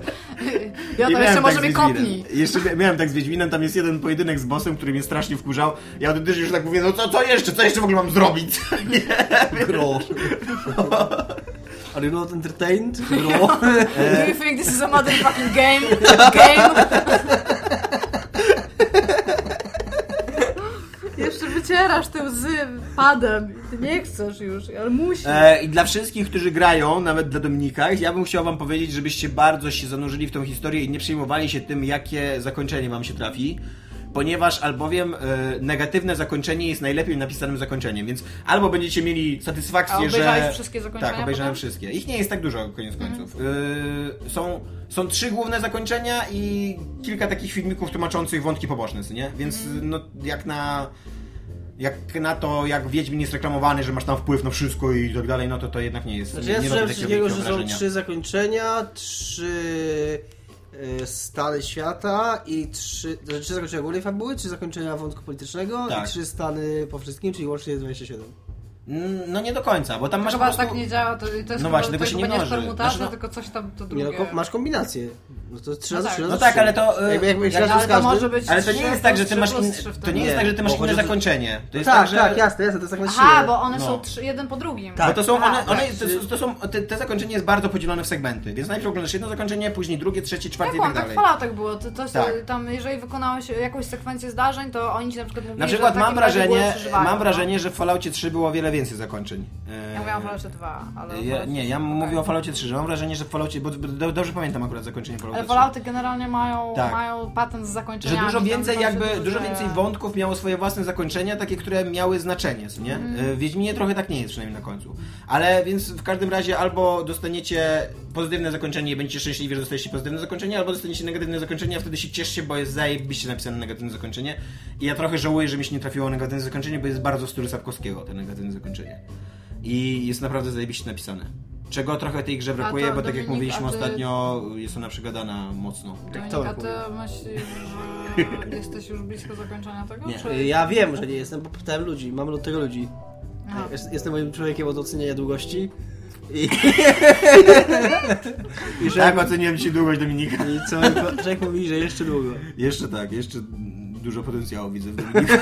Ja to miałem jeszcze tak może mnie Wiedźminem. kopnij. Jeszcze mia- miałem tak z Wiedźminem, tam jest jeden pojedynek z bossem, który mnie strasznie wkurzał. Ja też już tak mówię, no co, co jeszcze, co jeszcze w ogóle mam zrobić? Nie. Gro. Are you not entertained? Gro. Do you think this is a motherfucking game? Game? Jeszcze wycierasz te łzy padem. Ty nie chcesz już, ale musisz. E, I dla wszystkich, którzy grają, nawet dla Dominika, ja bym chciał wam powiedzieć, żebyście bardzo się zanurzyli w tą historię i nie przejmowali się tym, jakie zakończenie wam się trafi. Ponieważ albowiem e, negatywne zakończenie jest najlepiej napisanym zakończeniem, więc albo będziecie mieli satysfakcję, obejrzałeś że. wszystkie zakończenia Tak, obejrzałem potem? wszystkie. Ich nie jest tak dużo, koniec końców. E, są, są trzy główne zakończenia i kilka takich filmików tłumaczących wątki poboczne, nie? Więc no, jak na jak na to, jak Wiedźmin jest reklamowany, że masz tam wpływ na wszystko i tak dalej, no to to jednak nie jest. Znaczy nie, ja słyszałem takiego że są trzy zakończenia, trzy y, stany świata i trzy, znaczy trzy zakończenia głównej fabuły, trzy zakończenia wątku politycznego Tak. i trzy stany po wszystkim, czyli łącznie jest 27. No nie do końca, bo tam masz po Chyba prostu... tak nie działa, to, to jest No chyba, właśnie, to tego się nie nie jest mnoży. permutacja, Znaczy, no- tylko coś tam to Nie, drugie. no, masz kombinację. No to trzy razy tak. trzy razy No tak, ale to... y, Jakby, jakby jak- ale to może być Ale to nie jest tak, że ty masz... In... To nie jest tak, że ty masz inne zakończenie. To jest Tak, tak, że... tak, jasne, jasne, to jest tak na Aha, siłę. bo one No. są trzy, jeden po drugim. Tak. Bo to są Aha, one, one tak. to, to są, te, te zakończenie jest bardzo podzielone w segmenty, więc najpierw oglądasz jedno zakończenie, później drugie, trzecie, czwarte i tak tak w dalej. Falloutach było, to, to Tak. tam jeżeli wykonałeś jakąś sekwencję zdarzeń, to oni ci na przykład mówili, Na przykład mam wrażenie, mam no. wrażenie, że w Falloutie 3 było o wiele więcej zakończeń. E, Ja mówiłam o Falloutie 2, ale... Ja, nie, 3, ja okej. mówię o Falloutie 3, że mam wrażenie, że w Falloutie, bo do, dobrze pamiętam akurat zakończenie Fallouta Ale 3. Fallouty generalnie mają, Tak. mają patent z Że zakończeniami. dużo tam więcej jakby, duże- dużo więcej wątków miało swoje własne zakończenia, takie, które miały znaczenie, nie? Mhm. W Wiedźminie trochę tak nie jest, przynajmniej na końcu. Ale więc w każdym razie albo dostaniecie pozytywne zakończenie i będziecie szczęśliwi, że dostaliście pozytywne zakończenie, albo dostaniecie negatywne zakończenie, a wtedy się cieszcie, bo jest zajebiście napisane negatywne zakończenie. I ja trochę żałuję, że mi się nie trafiło negatywne zakończenie, bo jest bardzo w stylu Sapkowskiego, to negatywne zakończenie. I jest naprawdę zajebiście napisane. Czego trochę tej grze brakuje, bo tak jak Dominik, mówiliśmy a ty- ostatnio, jest ona przegadana mocno. Dominika, Tak, to ty myślisz, że jesteś już blisko zakończenia tego? Nie. Czy... Ja wiem, że nie jestem, bo pytałem ludzi, mam od tego ludzi. Aha. Jest- Jestem moim człowiekiem od oceniania długości. I, I, że, Tak oceniłem ci długość Dominika. I co człowiek mówi, że jeszcze długo. Jeszcze tak, jeszcze dużo potencjału widzę w Dominiku.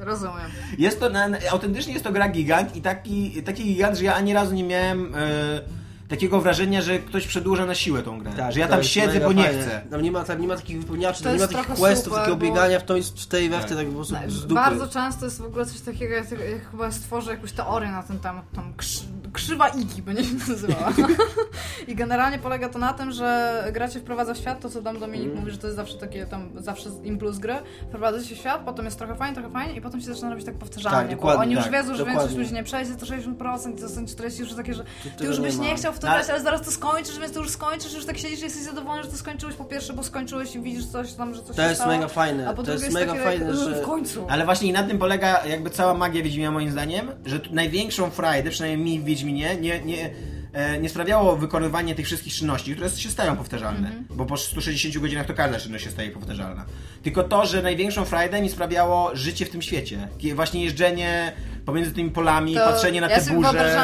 Rozumiem. Jest to, na, autentycznie jest to gra gigant i taki, taki gigant, że ja ani razu nie miałem e, takiego wrażenia, że ktoś przedłuża na siłę tą grę. że ja tam siedzę, bo nie fajne. chcę. Tam nie ma, tam nie ma takich wypełniaczy, tam nie ma takich questów, super, takiego bo- biegania w, to, w tej we w Tak. tak po prostu z dupy. Bardzo często jest w ogóle coś takiego, jak, jak chyba stworzę jakąś teorię na ten temat, tam krzy, krzywa Igi będzie się nazywała. I generalnie polega to na tym, że gra cię wprowadza w świat, to co tam Dominik Mhm. mówi, że to jest zawsze takie tam, zawsze impuls gry, wprowadza się w świat, potem jest trochę fajnie, trochę fajnie i potem się zaczyna robić tak powtarzalnie, Tak, oni już tak, wiedzą, że większość ludzi nie przejdzie, to 60%, to są 40 już takie, że ty już nie byś ma. nie chciał w to No, grać, ale zaraz to skończysz, więc to już skończysz, już tak siedzisz, jesteś zadowolony, że to skończyłeś po pierwsze, bo skończyłeś i widzisz coś tam, że coś To się jest stało, mega fajne, a po to jest mega takie, fajne, jak, że... w końcu. Ale właśnie i na tym polega jakby cała magia Wiedźmina moim zdaniem, że największą frajdę, przynajmniej mi w Wiedźminie, nie, nie, e, nie sprawiało wykonywanie tych wszystkich czynności, które się stają powtarzalne, bo po 160 godzinach to każda czynność się staje powtarzalna. Tylko to, że największą frajdę mi sprawiało życie w tym świecie. Właśnie jeżdżenie pomiędzy tymi polami, To patrzenie na ja te burze,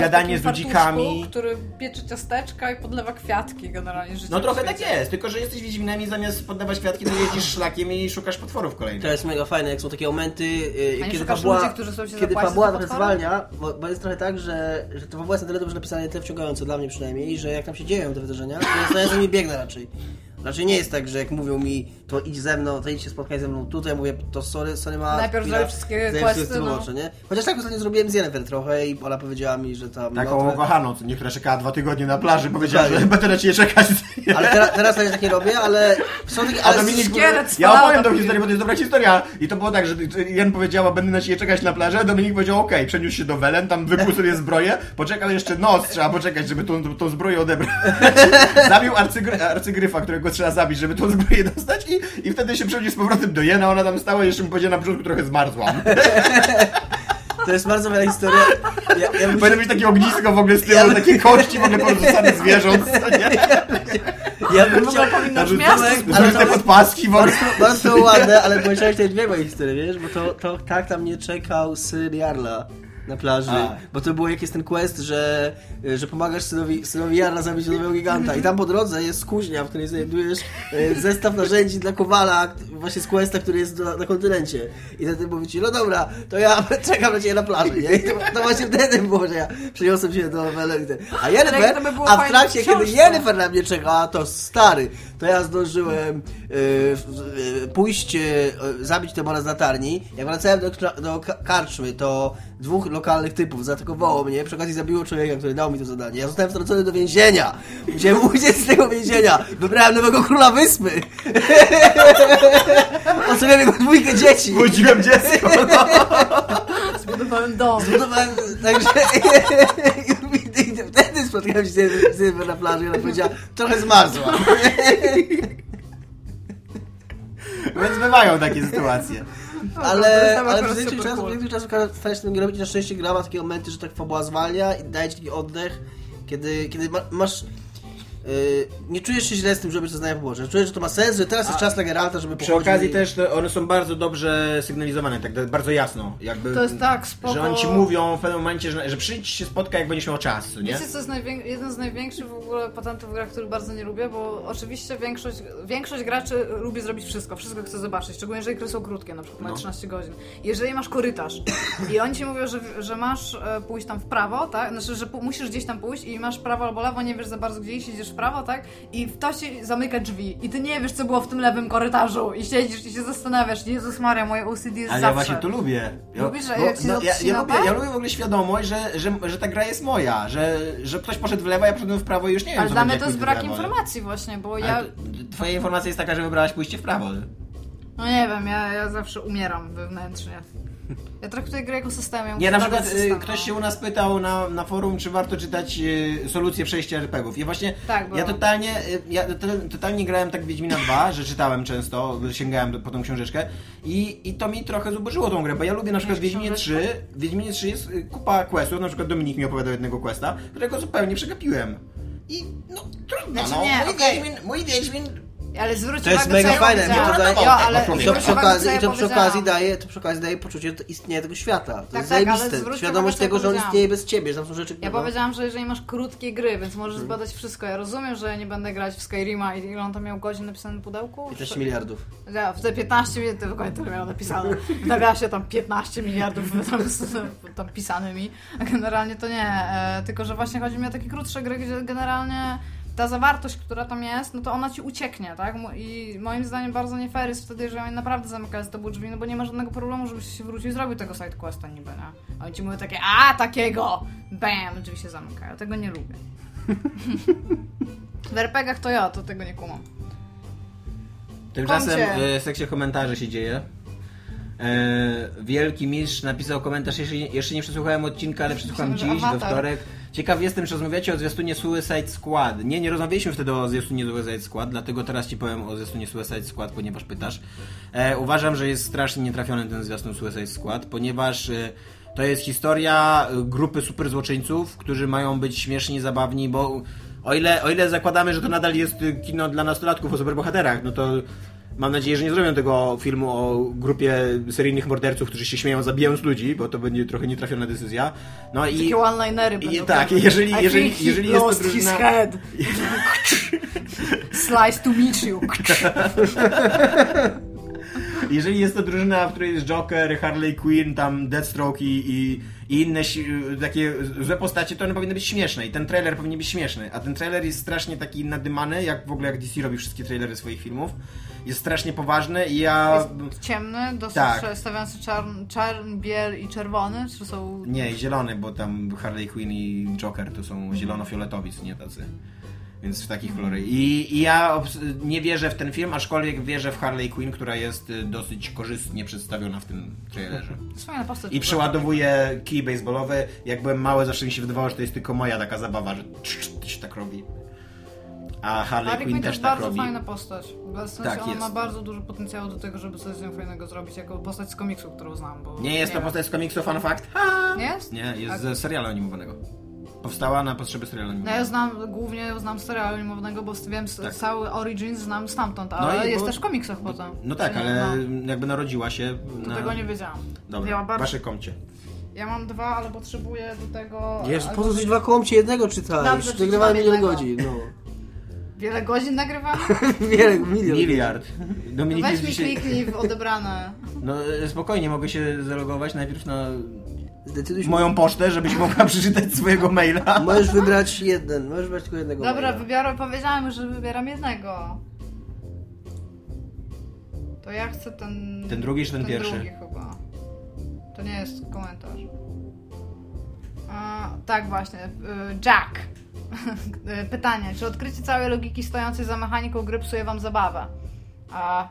gadanie z ludzikami. który piecze ciasteczka i podlewa kwiatki generalnie życie No trochę tak jest, tylko że jesteś Wiedźminem i zamiast poddawać kwiatki, to jeździsz szlakiem i szukasz potworów kolejnych. To jest mega fajne, jak są takie momenty, yy, nie kiedy fabuła, ludzi, którzy chcą się kiedy fabuła trochę zwalnia, bo, bo jest trochę tak, że, że to fabuła jest na tyle dobrze napisana i tyle wciągająca, dla mnie przynajmniej, że jak tam się dzieją te wydarzenia, to ja za nimi biegnę raczej. Raczej nie jest tak, że jak mówią mi, to idź ze mną, to idź się spotkaj ze mną tutaj, mówię, to sorry, sorry ma... Najpierw zrobię wszystkie questy, no. oczy, nie? Chociaż tak ostatnio zrobiłem z Jennifer trochę i Ola powiedziała mi, że tam... Taką no, ukochaną, co niektóra czekała dwa tygodnie na plaży, powiedziała, Dokładnie. że będę na ciebie czekać. Ale teraz, teraz też takie robię, ale są takie... A Ale Dominik, ja opowiem tą historię, bo to jest dobra historia. I to było tak, że Jen powiedziała, będę na ciebie czekać na plaży, a Dominik powiedział, okej, przeniósł się do Welen, tam wykuł sobie zbroję, poczekał jeszcze noc, trzeba poczekać, żeby tą, tą zbroję odebrać. Zabił arcygry, arcygryfa, którego trzeba zabić, żeby tą zbroję dostać i, i wtedy się przeniósł z powrotem do Jena, ona tam stała i jeszcze mu powiedziała na początku trochę zmarzłam. To jest bardzo fajna historia. Ja, ja bym Powinno być takie ognisko w ogóle z tyłu, takie kości w ogóle porzucane zwierząt? Ja bym chciał... Narzucone- miasto ale to- podpaski w ogóle. Bardzo, bardzo ładne, ale powiedziałeś te dwie moje historie, wiesz? Bo to, to tak tam nie czekał syn Jarla na plaży. A. Bo to było jak jest ten quest, że, że pomagasz synowi, synowi Jarla zabić nowego giganta. I tam po drodze jest kuźnia, w której znajdujesz e, zestaw narzędzi dla Kowala, właśnie z questa, który jest na, na kontynencie. I wtedy mówi ci, no dobra, to ja czekam na ciebie na plaży, nie? I to, to właśnie wtedy było, że ja przyniosłem się do Wellington. A Jennifer, by a w trakcie, kiedy. Jennifer na mnie czekała, to stary, to ja zdążyłem e, pójść, e, zabić Tebora z latarni. Jak wracałem do, do ka- karczmy, to dwóch lokalnych typów zaatakowało mnie, przy okazji zabiło człowieka, który dał mi to zadanie. Ja zostałem wtrącony do więzienia. Musiałem uciec z tego więzienia. Wybrałem nowego króla wyspy. Oceniam jego dwójkę dzieci. Budziłem dziecko. Zbudowałem dom. Zbudowałem, także i, wtedy spotkałem się z Jennifer na plaży i ona powiedziała, trochę zmarzła. Więc bywają takie sytuacje. Ale, Dostałem ale akurat przez większość czasu, większość czasu stara się tym. Na szczęście gra ma takie momenty, że tak fabuła zwalnia i daje ci taki oddech, kiedy, kiedy ma, masz... Yy, nie czujesz się źle z tym, że robisz to zdanie poboczne. Czujesz, że to ma sens, że teraz jest czas na Geralta, żeby Przy okazji i- też to one są bardzo dobrze sygnalizowane, tak bardzo jasno. Jakby, To jest tak, spoko. Że oni ci mówią w pewnym momencie, że, że przyjdź się spotkaj, jak będziesz miał czas, nie? Wiecie, co jest jeden z największych w ogóle patentów w grach, który bardzo nie lubię, bo oczywiście większość, większość graczy lubi zrobić wszystko, wszystko chce zobaczyć, szczególnie jeżeli gry są krótkie, na przykład mają No. 13 godzin. Jeżeli masz korytarz i oni ci mówią, że, że masz e, pójść tam w prawo, tak? Znaczy, że musisz gdzieś tam pójść i masz prawo albo lewo, nie wiesz za bardzo gdzie iść, idziesz w prawo, tak? I to ci zamyka drzwi i ty nie wiesz, co było w tym lewym korytarzu i siedzisz i się zastanawiasz, Jezus Maria, moje OCD jest Ale ja zawsze. właśnie to lubię. Ja, Lubisz, że bo- jak się no, ja, ja, lubię, tak? ja lubię w ogóle świadomość, że, że, że ta gra jest moja, że, że ktoś poszedł w lewo, ja poszedłem w prawo i już nie wiem, Ale co dla mnie to jest w brak informacji właśnie, bo Ale ja... to- Twoja informacja jest taka, że wybrałaś pójście w prawo. No nie wiem, ja, ja zawsze umieram wewnętrznie. Ja traktuję grę jako system. ja Nie, na przykład y, system, ktoś no. się u nas pytał na, na forum, czy warto czytać y, solucję przejścia RPGów. I właśnie Tak, było. ja totalnie, y, ja to- totalnie grałem tak w Wiedźmina 2, że czytałem często, sięgałem po tą książeczkę i, i to mi trochę zubożyło tą grę, bo ja lubię na przykład Wiedźminie książeczkę? 3, w Wiedźminie 3 jest y, kupa questów, na przykład Dominik mi opowiadał jednego questa, którego zupełnie przegapiłem. I no trudno, Znaczy no. nie, mój, okej. Wiedźmin, mój Wiedźmin Ale zwróć To jest uwagę, mega fajne, bo to daje- Jo, ale I to przy okazji, i to przy okazji daje, to przy okazji daje poczucie istnienia tego świata. To Tak, jest tak, ale zajebiste. Świadomość tego, że on istnieje bez ciebie, że tam są rzeczy, Ja powiedziałam, że jeżeli masz krótkie gry, więc możesz Mhm. zbadać wszystko. Ja rozumiem, że ja nie będę grać w Skyrima i ile on tam miał godzin napisane na pudełku? 15 miliardów. Ja, w te 15 miliardów, to dokładnie tyle miał napisane. Nagrała się tam 15 miliardów tam, tam pisanymi, a generalnie to nie. E, tylko, że właśnie chodzi mi o takie krótsze gry, gdzie generalnie ta zawartość, która tam jest, no to ona ci ucieknie, tak? I moim zdaniem bardzo nie fair jest wtedy, jeżeli oni naprawdę zamykają z tobą drzwi, no bo nie ma żadnego problemu, żebyś się wrócił i zrobił tego sidequesta niby, nie? A oni ci mówią takie, a takiego! Bam! Drzwi się zamykają. Tego nie lubię. w RPGach to ja, to tego nie kumam. Tymczasem Komcie. e, w sekcji komentarzy się dzieje. E, wielki mistrz napisał komentarz, jeszcze, jeszcze nie przesłuchałem odcinka, ale przesłucham dziś, że do wtorek. Ciekaw jestem, czy rozmawiacie o zwiastunie Suicide Squad. Nie, nie rozmawialiśmy wtedy o zwiastunie Suicide Squad, dlatego teraz ci powiem o zwiastunie Suicide Squad, ponieważ pytasz. E, uważam, że jest strasznie nietrafiony ten zwiastun Suicide Squad, ponieważ e, to jest historia e, grupy super złoczyńców, którzy mają być śmieszni, zabawni, bo o ile, o ile zakładamy, że to nadal jest e, kino dla nastolatków o superbohaterach, no to Mam nadzieję, że nie zrobią tego filmu o grupie seryjnych morderców, którzy się śmieją zabijając ludzi, bo to będzie trochę nietrafiona decyzja. No i... Takie one-linery i- będą. tak, pewnie. jeżeli- I jeżeli- jeżeli jest to lost his drużyna- head. Slice to meet you. Jeżeli jest to drużyna, w której jest Joker, Harley Quinn, tam Deathstroke i, i, i inne takie złe postacie, to one powinny być śmieszne i ten trailer powinien być śmieszny, a ten trailer jest strasznie taki nadymany, jak w ogóle jak DC robi wszystkie trailery swoich filmów. Jest strasznie poważny i ja... Jest ciemny, dosyć Tak. stawiający czarn, czarn, biel i czerwony, czy są... Nie, zielony, bo tam Harley Quinn i Joker to są zielono-fioletowi, nie tacy. Więc w takich kolorach. I, I ja nie wierzę w ten film, aczkolwiek wierzę w Harley Quinn, która jest y, dosyć korzystnie przedstawiona w tym trailerze. Postać. I przeładowuje kij baseballowy. Jak byłem mały, zawsze mi się wydawało, że to jest tylko moja taka zabawa, że tak robi. A Harley Harley Quinn Quinn to też jest tak bardzo robi. fajna postać. W sensie Tak, ona jest. ma bardzo dużo potencjału do tego, żeby coś z nią fajnego zrobić, jako postać z komiksu, którą znam. Bo Nie jest to wiem. postać z komiksu Fun Fact? Nie jest? Nie, jest A- ze serialu animowanego. Powstała na potrzeby serialu No ja animowanego. znam, głównie znam z serialu animowanego, bo wiem, Tak. cały Origins znam stamtąd, No ale i jest bo- też w komiksach potem. No tak, Nie, ale no, jakby narodziła się to na... tego nie wiedziałam. Dobra, Ja mam bardzo- wasze komcie. Ja mam dwa, ale potrzebuję do tego... Albo po co dwa kołomcie jednego czytać? Dobrze, Nagrywamy milion godzin, no. Wiele godzin nagrywamy? Wiele, milion. Miliard. Dominik Weź jest mi dzisiaj... kliknij w odebrane. No spokojnie, mogę się zalogować najpierw na Zdecyduj się. moją pocztę, żebyś mogła przeczytać swojego maila. Możesz wybrać jeden, możesz wybrać tylko jednego Dobra, maila. wybiorę, powiedziałem, że wybieram jednego. To ja chcę ten... Ten drugi czy ten pierwszy? drugi chyba. To nie jest komentarz. A, tak właśnie. y, Jack. Pytanie. Czy odkrycie całej logiki stojącej za mechaniką gry psuje wam zabawę? A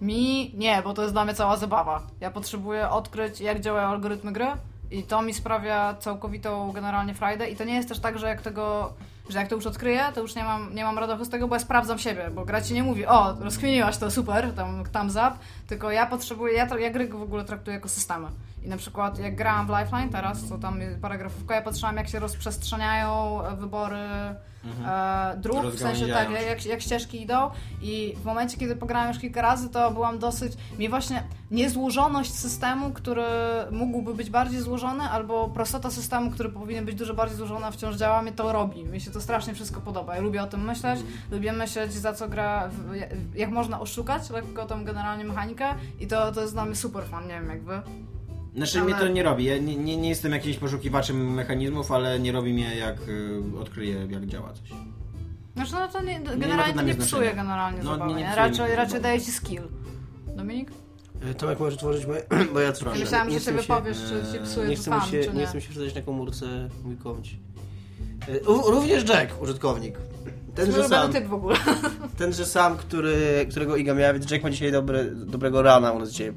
mi nie, bo to jest dla mnie cała zabawa. Ja potrzebuję odkryć, jak działają algorytmy gry i to mi sprawia całkowitą generalnie frajdę i to nie jest też tak, że jak tego że jak to już odkryję, to już nie mam, nie mam radości z tego, bo ja sprawdzam siebie, bo gra ci nie mówi, o, rozkminiłaś to, super, tam thumbs up, tylko ja potrzebuję, ja, ja gry w ogóle traktuję jako systemy. I na przykład jak grałam w Lifeline teraz, co tam jest paragrafówka, ja patrzyłam jak się rozprzestrzeniają wybory e, dróg, w sensie tak, jak, jak ścieżki idą i w momencie, kiedy pograłam już kilka razy, to byłam dosyć, mi właśnie niezłożoność systemu, który mógłby być bardziej złożony, albo prostota systemu, który powinien być dużo bardziej złożony, a wciąż działa, mnie to robi. Mi się to strasznie wszystko podoba. Ja lubię o tym myśleć, lubię myśleć, za co gra, jak można oszukać lekko tą generalnie mechanikę i to, to jest dla mnie super fan, nie wiem jak wy. Znaczy Ale- mnie to nie robi. Ja nie, nie, nie jestem jakimś poszukiwaczem mechanizmów, ale nie robi mnie jak y, odkryję jak działa coś. Znaczy no to nie, to generalnie dla to nie psuje znaczenia. generalnie No, zabawy, nie, nie nie? Raczej, raczej daje ci skill. Dominik? E, Tomek, możesz otworzyć moje... bo ja. Ja myślałam, że nie sobie mi się- powiesz, czy ci psuje Nie chcę, fan, mi się, czy nie nie. chcę mi się wsadzać na komórce mój komć. E, Również Jack, użytkownik. Ten, że Ulubiony sam, typ w ogóle. tenże sam, który, którego Iga miała, więc Jack ma dzisiaj dobre, dobrego rana u nas dzisiaj.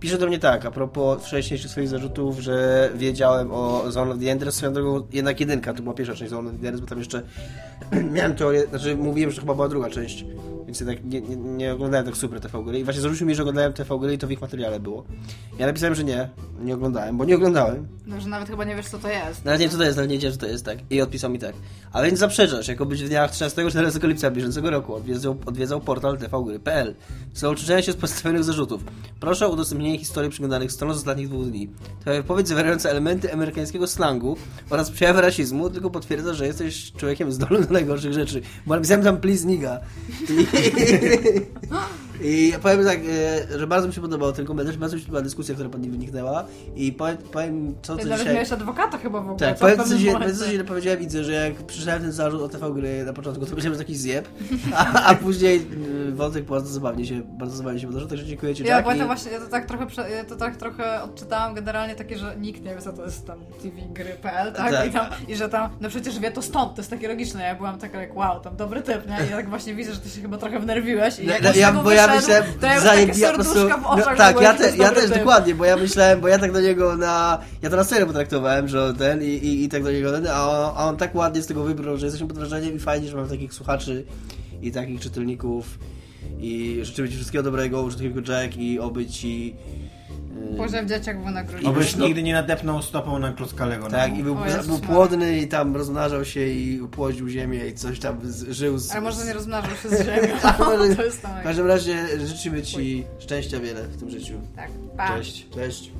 Pisze do mnie tak, a propos wcześniejszych swoich zarzutów, że wiedziałem o Zone of the Enders, swoją drogą jednak jedynka, to była pierwsza część Zone of the Enders, bo tam jeszcze miałem teorię, znaczy mówiłem, że to chyba była druga część, więc jednak nie, nie, nie oglądałem tak super TV gry i właśnie zarzucił mi, że oglądałem TV gry i to w ich materiale było. Ja napisałem, że nie, nie oglądałem, bo nie oglądałem, No, że nawet chyba nie wiesz, co to jest. nawet nie co to jest, nawet nie wiedziałem, że to jest tak. I odpisał mi tak. A więc zaprzeczasz, jako być w dniach 13-14 lipca bieżącego roku odwiedzał, odwiedzał portal tvgry.pl. W celu się z postawionych zarzutów. Proszę o udostępnienie historii przyglądanych stron z ostatnich dwóch dni. To wypowiedź zawierająca elementy amerykańskiego slangu oraz przejawy rasizmu tylko potwierdza, że jesteś człowiekiem zdolnym do najgorszych rzeczy. Bo napisałem tam please nigga. I, I powiem tak, e, że bardzo mi się podobał ten komentarz, bardzo mi się podobała dyskusja, która pod nim wyniknęła. I powiem, powiem co, co dzisiaj... miałeś adwokata chyba w ogóle. Tak, powiem co, się, momencie. powiem, co się powiedziałem, widzę, że jak przeczytałem ten zarzut o TV gry na początku, to myślałem, że taki zjeb, a, a później y, wątek bardzo zabawnie się, bardzo zabawnie się wydarzył, także dziękuję Ci, Ja, Jack. to i- właśnie, ja to tak trochę, ja to tak trochę odczytałam generalnie takie, że nikt nie wie, co to jest tam tvgry.pl, tak? Tak. I, tam, I że tam, no przecież wie to stąd, to jest takie logiczne. Ja byłam taka jak, wow, tam dobry typ, nie? I ja tak właśnie widzę, że ty się chyba trochę wnerwiłeś i No, jak no, ja, bo ja wyszedł, myślałem, to ja ja po prostu, serduszka w oczach, no, tak, ja, te, ja też typ. dokładnie, bo ja myślałem, bo ja tak do niego na, ja to na serio potraktowałem, że ten i, i, i tak do niego ten, a on, a on tak ładnie z tego wybrał, że jesteśmy pod wrażeniem i fajnie, że mam takich słuchaczy i takich czytelników i życzę Ci wszystkiego dobrego, użytkowniku Jack i oby Ci Boże w dzieciach wynagrodził. Obyś nigdy nie nadepnął stopą na klocka Lego. Tak, no. i był, Jezus był płodny i tam rozmnażał się i upłodził ziemię i coś tam z, żył z... Ale może nie rozmnażał się z ziemią. Może- to jest tam. W każdym razie życzymy Ci szczęścia wiele w tym życiu. Tak, pa. Cześć. Cześć.